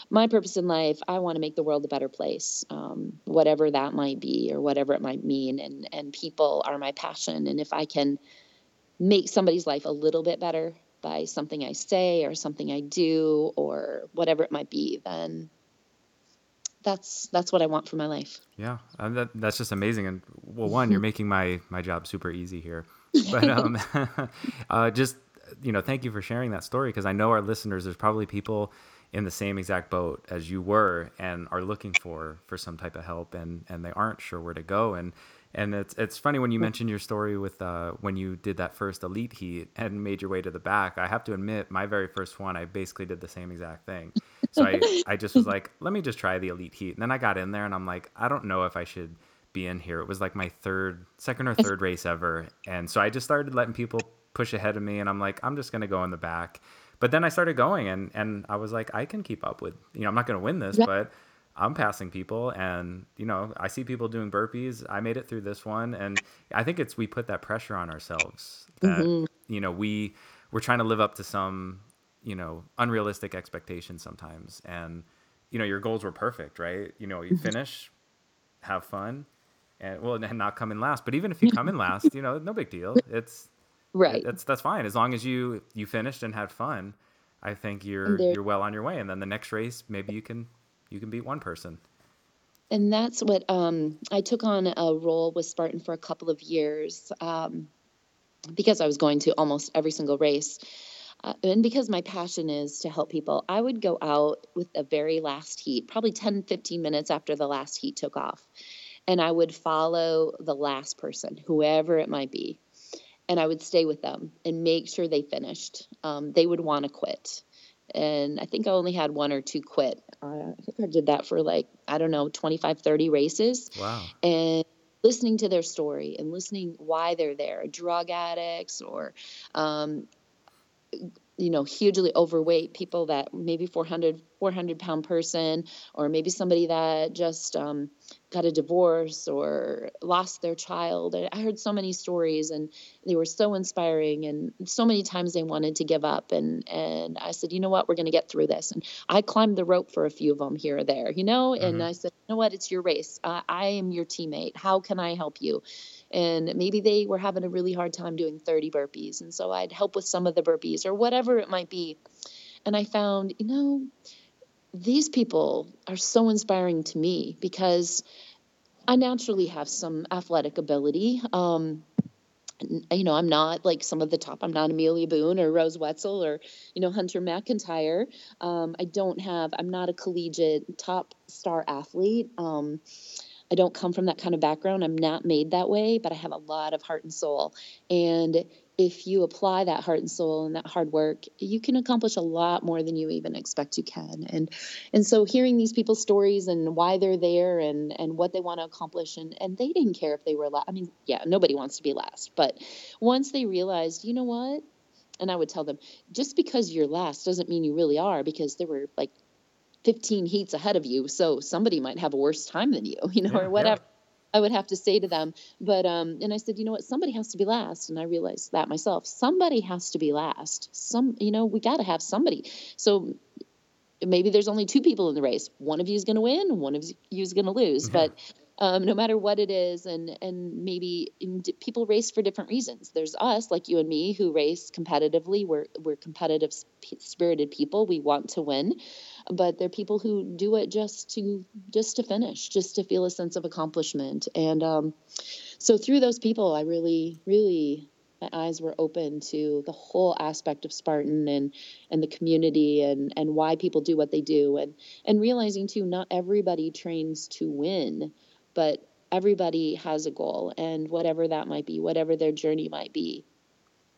my purpose in life i want to make the world a better place um, whatever that might be or whatever it might mean. And and people are my passion. And if i can make somebody's life a little bit better by something i say or something i do or whatever it might be then that's that's what I want for my life. Yeah, uh, that, that's just amazing. And well, one, you're making my my job super easy here, but um, uh, just you know, thank you for sharing that story because I know our listeners. There's probably people in the same exact boat as you were and are looking for for some type of help and and they aren't sure where to go and and it's it's funny when you mentioned your story with uh, when you did that first elite heat and made your way to the back. I have to admit, my very first one, I basically did the same exact thing. So I, I just was like, let me just try the elite heat. And then I got in there and I'm like, I don't know if I should be in here. It was like my third, second or third race ever. And so I just started letting people push ahead of me and I'm like, I'm just going to go in the back. But then I started going and, and I was like, I can keep up with, you know, I'm not going to win this, but I'm passing people and you know I see people doing burpees. I made it through this one. And I think it's we put that pressure on ourselves that mm-hmm. you know we we're trying to live up to some you know unrealistic expectations sometimes. And you know your goals were perfect right? You know you mm-hmm. finish have fun and well and not come in last. But even if you come in last you know no big deal. It's right that's that's fine as long as you you finished and had fun I think you're you're well on your way and then the next race maybe you can you can beat one person. And that's what um, I took on a role with Spartan for a couple of years um, because I was going to almost every single race. Uh, and because my passion is to help people, I would go out with the very last heat, probably 10, 15 minutes after the last heat took off. And I would follow the last person, whoever it might be. And I would stay with them and make sure they finished. Um, they would want to quit and I think I only had one or two quit. Uh, I think I did that for like, I don't know, 25, 30 races. Wow. And listening to their story and listening why they're there, drug addicts or um, you know hugely overweight people that maybe 400 400 pound person or maybe somebody that just um, got a divorce or lost their child. I heard so many stories and they were so inspiring and so many times they wanted to give up. And and i said you know what? We're going to get through this. And i climbed the rope for a few of them here or there you know? Mm-hmm. and i said you know what? It's your race. Uh, i am your teammate. How can i help you? And maybe they were having a really hard time doing 30 burpees. And so i'd help with some of the burpees or whatever it might be. And i found you know these people are so inspiring to me because i naturally have some athletic ability um, you know, I'm not like some of the top. I'm not Amelia Boone or Rose Wetzel or, you know, Hunter McIntyre. Um, I don't have, I'm not a collegiate top star athlete. Um, I don't come from that kind of background. I'm not made that way, but I have a lot of heart and soul. And if you apply that heart and soul and that hard work, you can accomplish a lot more than you even expect you can. And and so hearing these people's stories and why they're there and and what they want to accomplish and and they didn't care if they were last. I mean, yeah, nobody wants to be last, but once they realized, you know what? And I would tell them, just because you're last doesn't mean you really are because there were like 15 heats ahead of you so somebody might have a worse time than you you know yeah, or whatever yeah. I would have to say to them. But um, and I said, you know what, somebody has to be last, and I realized that myself. Somebody has to be last. Some, you know, we got to have somebody. So maybe there's only two people in the race. One of you is going to win. One of you is going to lose. But um, no matter what it is, and and maybe people race for different reasons. There's us, like you and me, who race competitively. We're we're competitive spirited people. We want to win, but there are people who do it just to just to finish, just to feel a sense of accomplishment. And um, so through those people, I really really my eyes were open to the whole aspect of Spartan and and the community and and why people do what they do and and realizing too not everybody trains to win but everybody has a goal and whatever that might be whatever their journey might be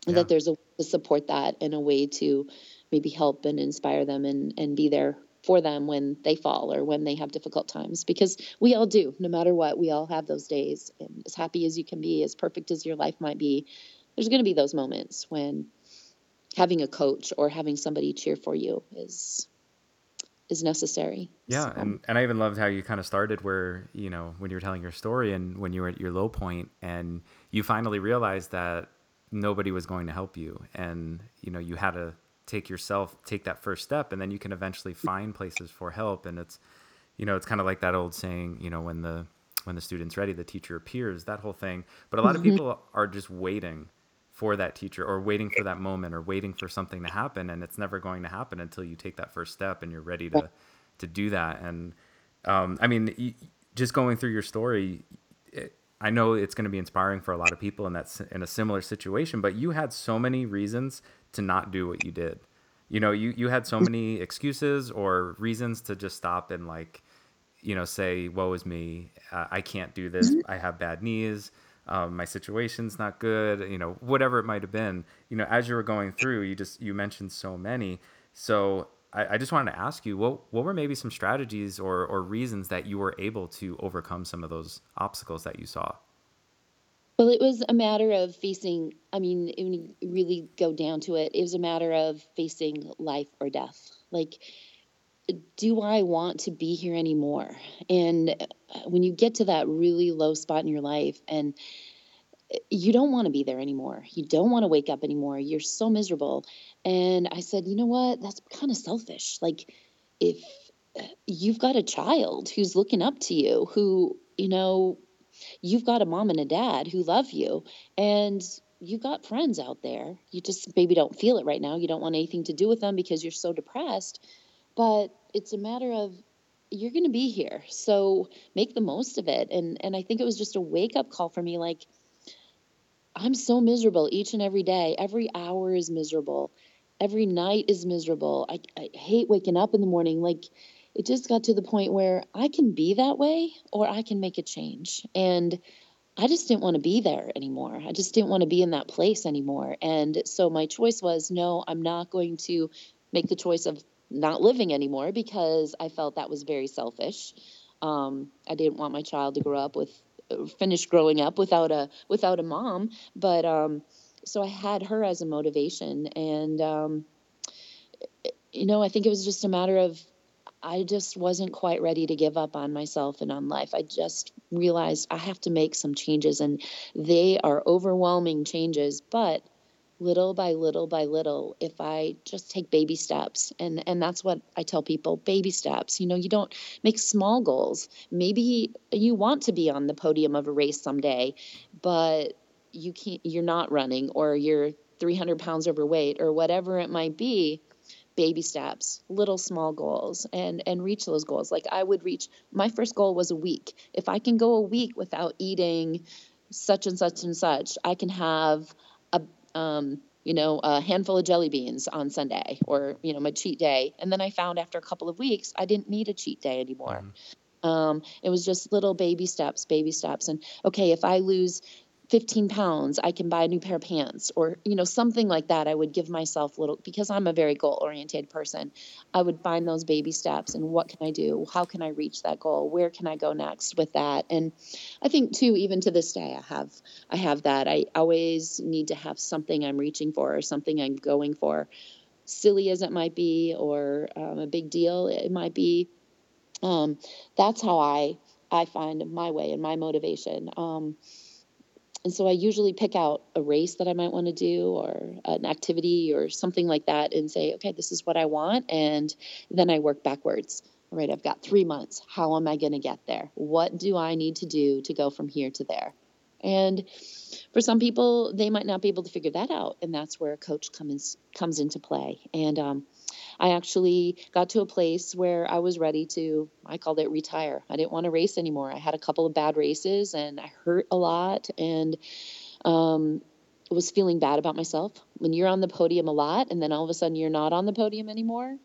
yeah. that there's a to support that and a way to maybe help and inspire them and and be there for them when they fall or when they have difficult times because we all do no matter what we all have those days and as happy as you can be as perfect as your life might be there's going to be those moments when having a coach or having somebody cheer for you is is necessary. Yeah, so. and, and I even loved how you kind of started where, you know, when you were telling your story and when you were at your low point and you finally realized that nobody was going to help you and, you know, you had to take yourself take that first step and then you can eventually find places for help and it's you know, it's kind of like that old saying, you know, when the when the student's ready, the teacher appears, that whole thing. But a lot of mm-hmm. people are just waiting for that teacher or waiting for that moment or waiting for something to happen and it's never going to happen until you take that first step and you're ready to to do that and Um, I mean, just going through your story, it, I know it's going to be inspiring for a lot of people in that in a similar situation. But you had so many reasons to not do what you did. You know, you you had so many excuses or reasons to just stop and like, you know, say, "Woe is me! Uh, I can't do this. Mm-hmm. I have bad knees." Um, my situation's not good you know whatever it might have been you know as you were going through you just you mentioned so many so I, I, just wanted to ask you what what were maybe some strategies or or reasons that you were able to overcome some of those obstacles that you saw well, it was a matter of facing, I mean, when you really go down to it, it was a matter of facing life or death. Like, do I want to be here anymore? And uh, when you get to that really low spot in your life and uh, you don't want to be there anymore, you don't want to wake up anymore, you're so miserable. And I said, you know what? That's kind of selfish. Like, if uh, you've got a child who's looking up to you, who, you know, you've got a mom and a dad who love you and you've got friends out there. You just maybe don't feel it right now. You don't want anything to do with them because you're so depressed. But it's a matter of you're going to be here. So make the most of it. And and I think it was just a wake up call for me like I'm so miserable each and every day. Every hour is miserable. Every night is miserable. I, I hate waking up in the morning. Like it just got to the point where I can be that way or I can make a change. And I just didn't want to be there anymore. I just didn't want to be in that place anymore. And so my choice was no, I'm not going to make the choice of not living anymore because I felt that was very selfish. Um, I didn't want my child to grow up with finish growing up without a without a mom. But um, so I had her as a motivation, and um, you know, I think it was just a matter of I just wasn't quite ready to give up on myself and on life. I just realized I have to make some changes, and they are overwhelming changes, but little by little by little if i just take baby steps and and that's what i tell people baby steps you know you don't make small goals maybe you want to be on the podium of a race someday but you can't you're not running or you're 300 pounds overweight or whatever it might be baby steps, little small goals and and reach those goals. Like I would reach my first goal was a week. If I can go a week without eating such and such and such, I can have um, you know, a handful of jelly beans on Sunday or, you know, my cheat day. And then I found after a couple of weeks, I didn't need a cheat day anymore. Mm. Um, it was just little baby steps, baby steps. And okay, if I lose 15 pounds i can buy a new pair of pants or you know something like that i would give myself little because i'm a very goal oriented person i would find those baby steps and what can i do? How can i reach that goal? Where can i go next with that? And i think too even to this day i have i have that. I always need to have something i'm reaching for or something i'm going for. Silly as it might be or um, a big deal it might be um, that's how i i find my way and my motivation. Um, and so I usually pick out a race that I might want to do or an activity or something like that and say, okay, this is what I want. And then I work backwards. All right, I've got three months. How am I going to get there? What do I need to do to go from here to there? And for some people, they might not be able to figure that out. And that's where a coach comes, comes into play. And um, I actually got to a place where I was ready to, I called it retire. I didn't want to race anymore. I had a couple of bad races and I hurt a lot and um, was feeling bad about myself. When you're on the podium a lot and then all of a sudden you're not on the podium anymore,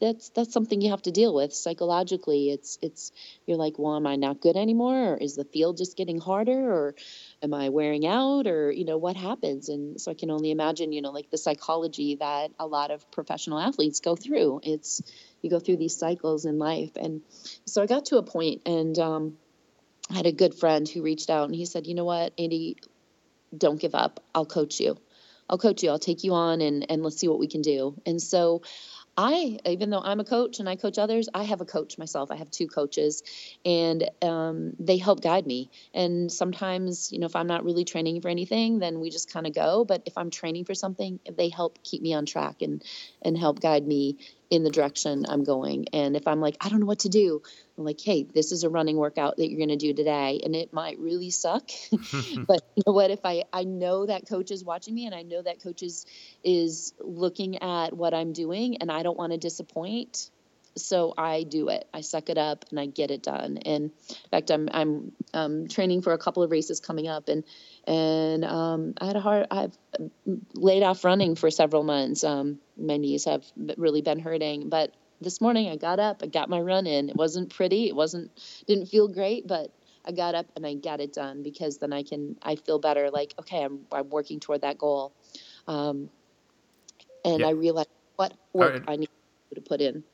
that's that's something you have to deal with psychologically. It's it's you're like well am i not good anymore? Or is the field just getting harder? Or am i wearing out? Or you know what happens? And so i can only imagine you know like the psychology that a lot of professional athletes go through. It's you go through these cycles in life. And so i got to a point and um, i had a good friend who reached out and he said you know what andi don't give up. I'll coach you. I'll coach you. I'll take you on and and let's see what we can do. And so I, even though I'm a coach and I coach others, I have a coach myself. I have two coaches, and um, they help guide me. And sometimes, you know, if I'm not really training for anything, then we just kind of go. But if I'm training for something, they help keep me on track and and help guide me in the direction I'm going. And if I'm like, I don't know what to do, I'm like, hey, this is a running workout that you're going to do today. And it might really suck. but you know what? If I, I know that coach is watching me and I know that coach is, is looking at what I'm doing and I don't want to disappoint, so I do it. I suck it up and I get it done. And in fact, I'm I'm um, training for a couple of races coming up, and and um, I had a hard. I've laid off running for several months. Um, my knees have really been hurting, but this morning I got up, I got my run in. It wasn't pretty, it wasn't didn't feel great, but I got up and I got it done because then I can I feel better. Like okay, I'm I'm working toward that goal, um, and yeah. I realize what work right. I need to put in.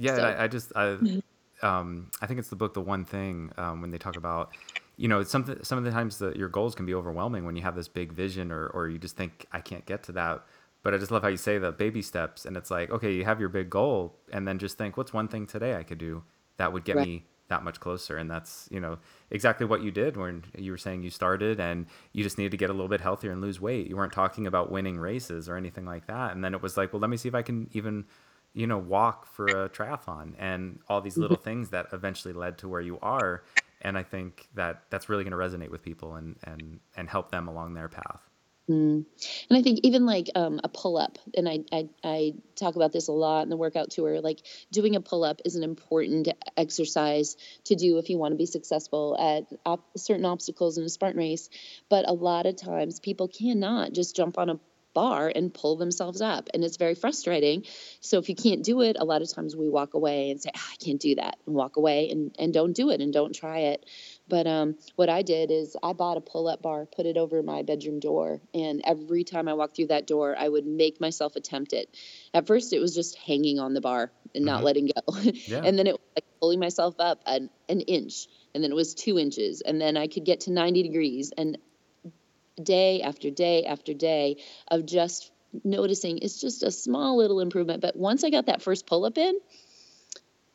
Yeah, so. I, I, just I, mm-hmm. um, I think it's the book The One Thing um, when they talk about you know it's something some of the times that your goals can be overwhelming when you have this big vision or or you just think I can't get to that. But I just love how you say the baby steps, and it's like okay, you have your big goal, and then just think, what's one thing today I could do that would get right. me that much closer and that's you know exactly what you did when you were saying you started and you just needed to get a little bit healthier and lose weight you weren't talking about winning races or anything like that and then it was like well let me see if i can even you know walk for a triathlon and all these little mm-hmm. things that eventually led to where you are and i think that that's really going to resonate with people and and and help them along their path Mm. And I think even like um, a pull up, and I, I, I talk about this a lot in the workout tour. Like doing a pull up is an important exercise to do if you want to be successful at op- certain obstacles in a Spartan race. But a lot of times people cannot just jump on a bar and pull themselves up. And it's very frustrating. So if you can't do it a lot of times we walk away and say ah, i can't do that and walk away and, and don't do it and don't try it. But um, what i did is i bought a pull-up bar put it over my bedroom door and every time i walked through that door i would make myself attempt it. At first it was just hanging on the bar and not mm-hmm. letting go. Yeah. and then it was like pulling myself up an, an inch and then it was two inches and then i could get to 90 degrees and day after day after day of just noticing it's just a small little improvement. But once I got that first pull up in,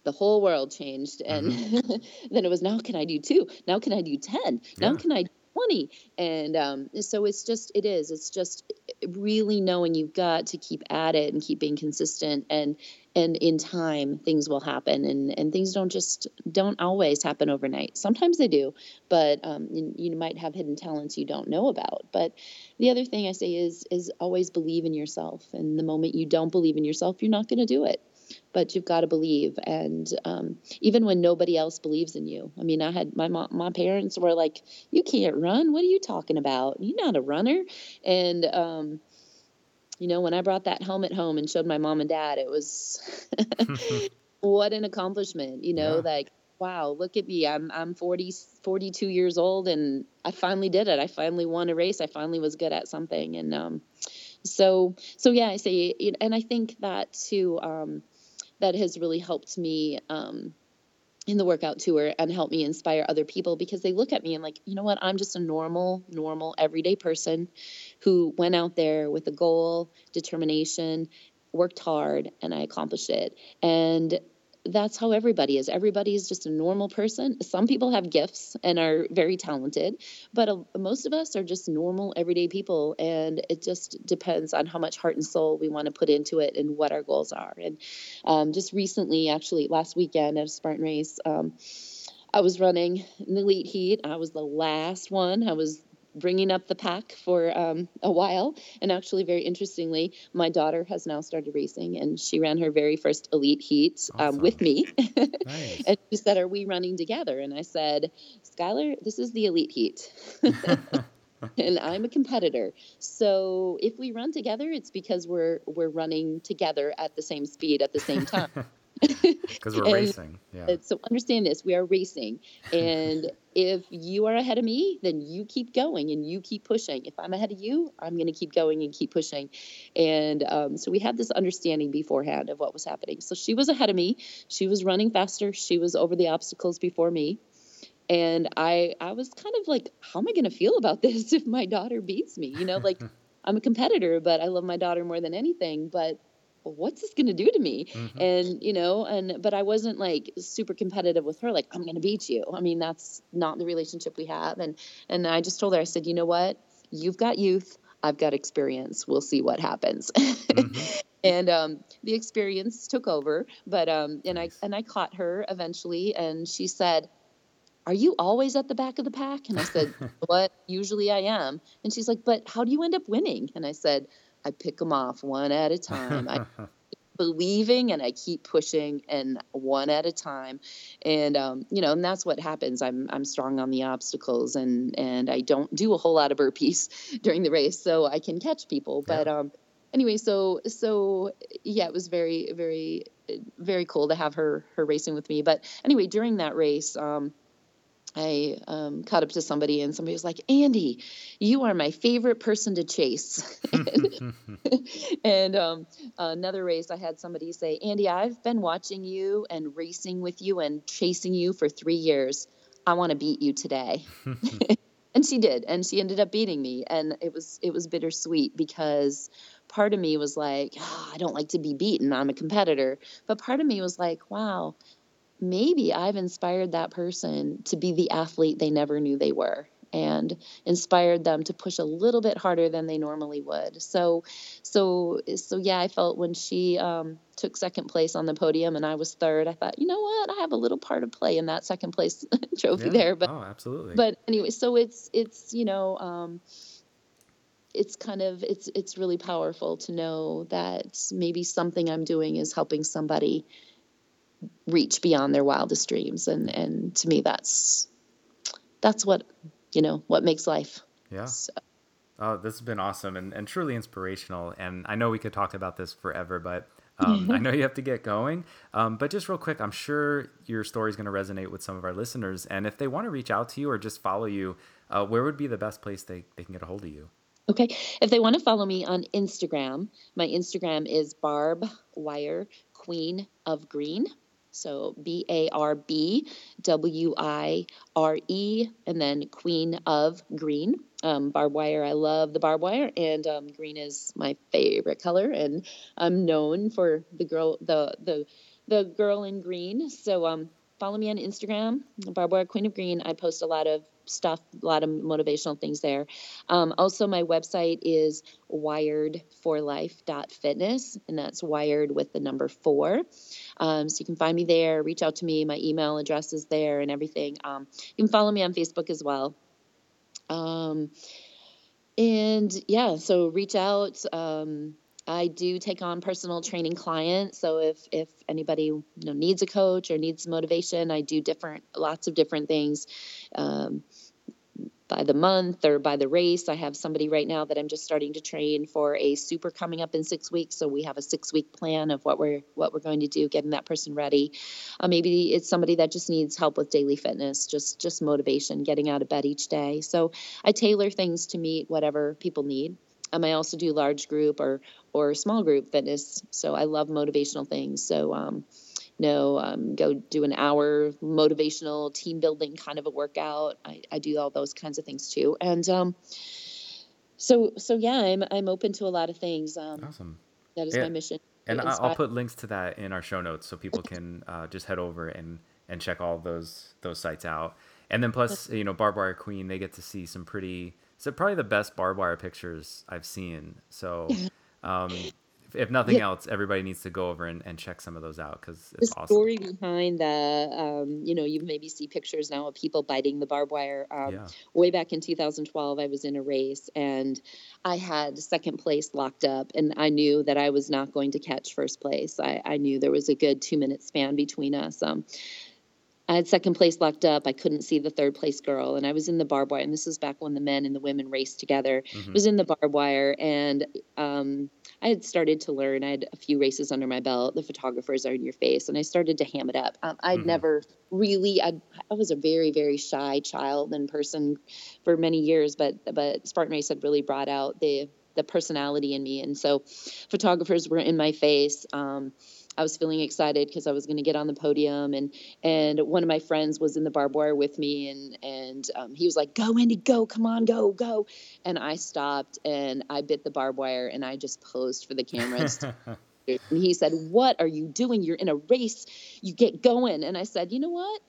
the whole world changed. And mm-hmm. then it was now can I do two? Now can I do 10? Now yeah. can I do 20 and um, so it's just it is it's just really knowing you've got to keep at it and keep being consistent and and in time things will happen and and things don't just don't always happen overnight. Sometimes they do but um, you, you might have hidden talents you don't know about. But the other thing i say is is always believe in yourself. And the moment you don't believe in yourself you're not going to do it but you've got to believe. And um, even when nobody else believes in you, I mean, I had my mom, my parents were like, "You can't run. What are you talking about? You're not a runner." And um, you know, when I brought that helmet home and showed my mom and dad, it was what an accomplishment. You know, yeah. like wow, look at me. I'm I'm 40 42 years old and I finally did it. I finally won a race. I finally was good at something and um so so yeah, I say and I think that too um that has really helped me um, in the workout tour and helped me inspire other people because they look at me and like you know what? I'm just a normal normal everyday person who went out there with a goal determination worked hard and i accomplished it. And that's how everybody is. Everybody is just a normal person. Some people have gifts and are very talented, but uh, most of us are just normal, everyday people. And it just depends on how much heart and soul we want to put into it and what our goals are. And um, just recently, actually, last weekend at a Spartan race, um, I was running in the elite heat. I was the last one. I was bringing up the pack for um, a while. And actually, very interestingly, my daughter has now started racing, and she ran her very first elite heat um, with me. nice. and she said, "Are we running together?" And I said, "Skylar, this is the elite heat." and I'm a competitor. So if we run together, it's because we're we're running together at the same speed at the same time. Because we're racing. Yeah. So understand this: we are racing, and if you are ahead of me, then you keep going and you keep pushing. If I'm ahead of you, I'm going to keep going and keep pushing. And um, so we had this understanding beforehand of what was happening. So she was ahead of me. She was running faster. She was over the obstacles before me. And I, I was kind of like, how am I going to feel about this if my daughter beats me? You know, like I'm a competitor, but I love my daughter more than anything. But what's this going to do to me? Mm-hmm. and you know and but i wasn't like super competitive with her like i'm going to beat you. I mean that's not the relationship we have. And and i just told her i said you know what? You've got youth i've got experience. We'll see what happens. Mm-hmm. and um, the experience took over but um, and i and i caught her eventually and she said are you always at the back of the pack? And i said what? Usually i am. And she's like but how do you end up winning? And i said I pick them off one at a time. I believing and I keep pushing and one at a time. And um, you know, and that's what happens. I'm I'm strong on the obstacles and and I don't do a whole lot of burpees during the race, so I can catch people. Yeah. But um anyway, so so yeah, it was very very very cool to have her her racing with me. But anyway, during that race, um I um, caught up to somebody, and somebody was like, "Andi, you are my favorite person to chase." and, um, another race, I had somebody say, "Andi, I've been watching you and racing with you and chasing you for three years. I want to beat you today." and she did, and she ended up beating me, and it was it was bittersweet because part of me was like, oh, "I don't like to be beaten. I'm a competitor," but part of me was like, "Wow." Maybe I've inspired that person to be the athlete they never knew they were and inspired them to push a little bit harder than they normally would. So, so, so yeah, I felt when she um, took second place on the podium and I was third, I thought, you know what, I have a little part of play in that second place trophy yeah. there. But, oh, absolutely. But anyway, so it's it's you know. Um, it's kind of it's it's really powerful to know that maybe something I'm doing is helping somebody reach beyond their wildest dreams and and to me that's that's what you know what makes life yeah so. oh this has been awesome and, and truly inspirational and i know we could talk about this forever but um, I know you have to get going, um, but just real quick, I'm sure your story is going to resonate with some of our listeners. And if they want to reach out to you or just follow you, uh, where would be the best place they, they can get a hold of you? Okay. If they want to follow me on Instagram, my Instagram is Barb Wire Queen of Green. So B A R B W I R E, and then Queen of Green. Um, barbed wire, I love the barbed wire, and um, green is my favorite color. And I'm known for the girl, the the the girl in green. So um, follow me on Instagram, Barb Wire Queen of Green. I post a lot of stuff, a lot of motivational things there. Um, also, my website is wiredforlife.fitness, and that's wired with the number four. Um, so you can find me there, reach out to me. My email address is there and everything. Um, you can follow me on Facebook as well. Um, and yeah, so reach out. I do take on personal training clients. So if if anybody you know needs a coach or needs motivation, I do different lots of different things. Um, by the month or by the race. I have somebody right now that I'm just starting to train for a super coming up in six weeks. So we have a six week plan of what we're what we're going to do, getting that person ready. Uh, maybe it's somebody that just needs help with daily fitness, just just motivation, getting out of bed each day. So I tailor things to meet whatever people need. Um, I also do large group or or small group fitness. So I love motivational things. So um, know, um, go do an hour motivational team building kind of a workout. I, I do all those kinds of things too. And um, so, so yeah, I'm, I'm open to a lot of things. Um, awesome. That is yeah. my mission. And I'll put links to that in our show notes so people can uh, just head over and, and check all those those sites out. And then plus, you know, Barbed Wire Queen, they get to see some pretty, so probably the best barbed wire pictures I've seen. So um, if nothing yeah. else, everybody needs to go over and, and check some of those out because it's the awesome. story behind the, um, you know, you maybe see pictures now of people biting the barbed wire. Um, yeah. Way back in 2012, I was in a race and I had second place locked up, and I knew that I was not going to catch first place. I, I knew there was a good two minute span between us. Um, I had second place locked up. I couldn't see the third place girl, and I was in the barbed wire. And this was back when the men and the women raced together. Mm-hmm. I was in the barbed wire, and um, I had started to learn. I had a few races under my belt. The photographers are in your face, and I started to ham it up. Um, I'd mm-hmm. never really. I'd, I was a very, very shy child in person for many years, but but Spartan Race had really brought out the the personality in me, and so photographers were in my face. Um, I was feeling excited because I was going to get on the podium, and and one of my friends was in the barbed wire with me, and and um, he was like, "Go, Andi, go! Come on, go, go!" And I stopped, and I bit the barbed wire, and I just posed for the cameras. and he said, "What are you doing? You're in a race. You get going." And I said, "You know what?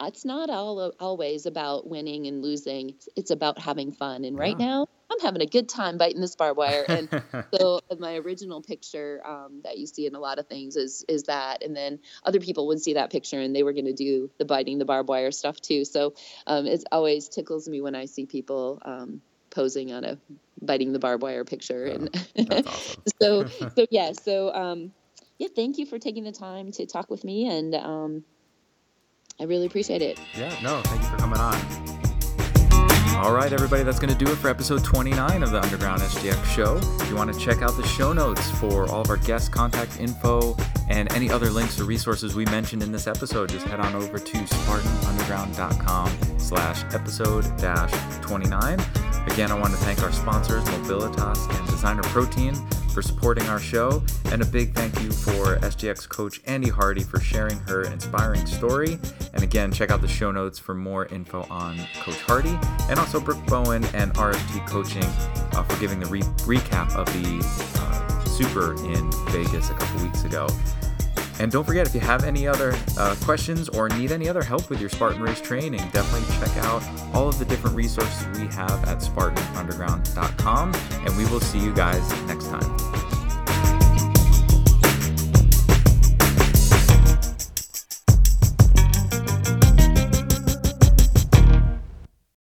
It's not all always about winning and losing. It's, it's about having fun. And right yeah. now, I'm having a good time biting this barbed wire. And so my original picture um, that you see in a lot of things is is that, and then other people would see that picture and they were going to do the biting the barbed wire stuff too. So um, it always tickles me when I see people um, posing on a biting the barbed wire picture. And awesome. so, so yeah, so um, yeah, thank you for taking the time to talk with me, and um, I really appreciate it. Yeah, no, thank you for coming on. All right, everybody, that's going to do it for episode 29 of the Underground SGX show. If you want to check out the show notes for all of our guest contact info and any other links or resources we mentioned in this episode, just head on over to spartanunderground.com slash episode dash 29. Again, I want to thank our sponsors, Mobilitas and Designer Protein, for supporting our show, and a big thank you for SGX coach Andi Hardy for sharing her inspiring story. And again, check out the show notes for more info on Coach Hardy, and also Brooke Bowen and RFT Coaching uh, for giving the re- recap of the uh, Super in Vegas a couple weeks ago. And don't forget, if you have any other uh, questions or need any other help with your Spartan race training, definitely check out all of the different resources we have at SpartanUnderground.com. And we will see you guys next time.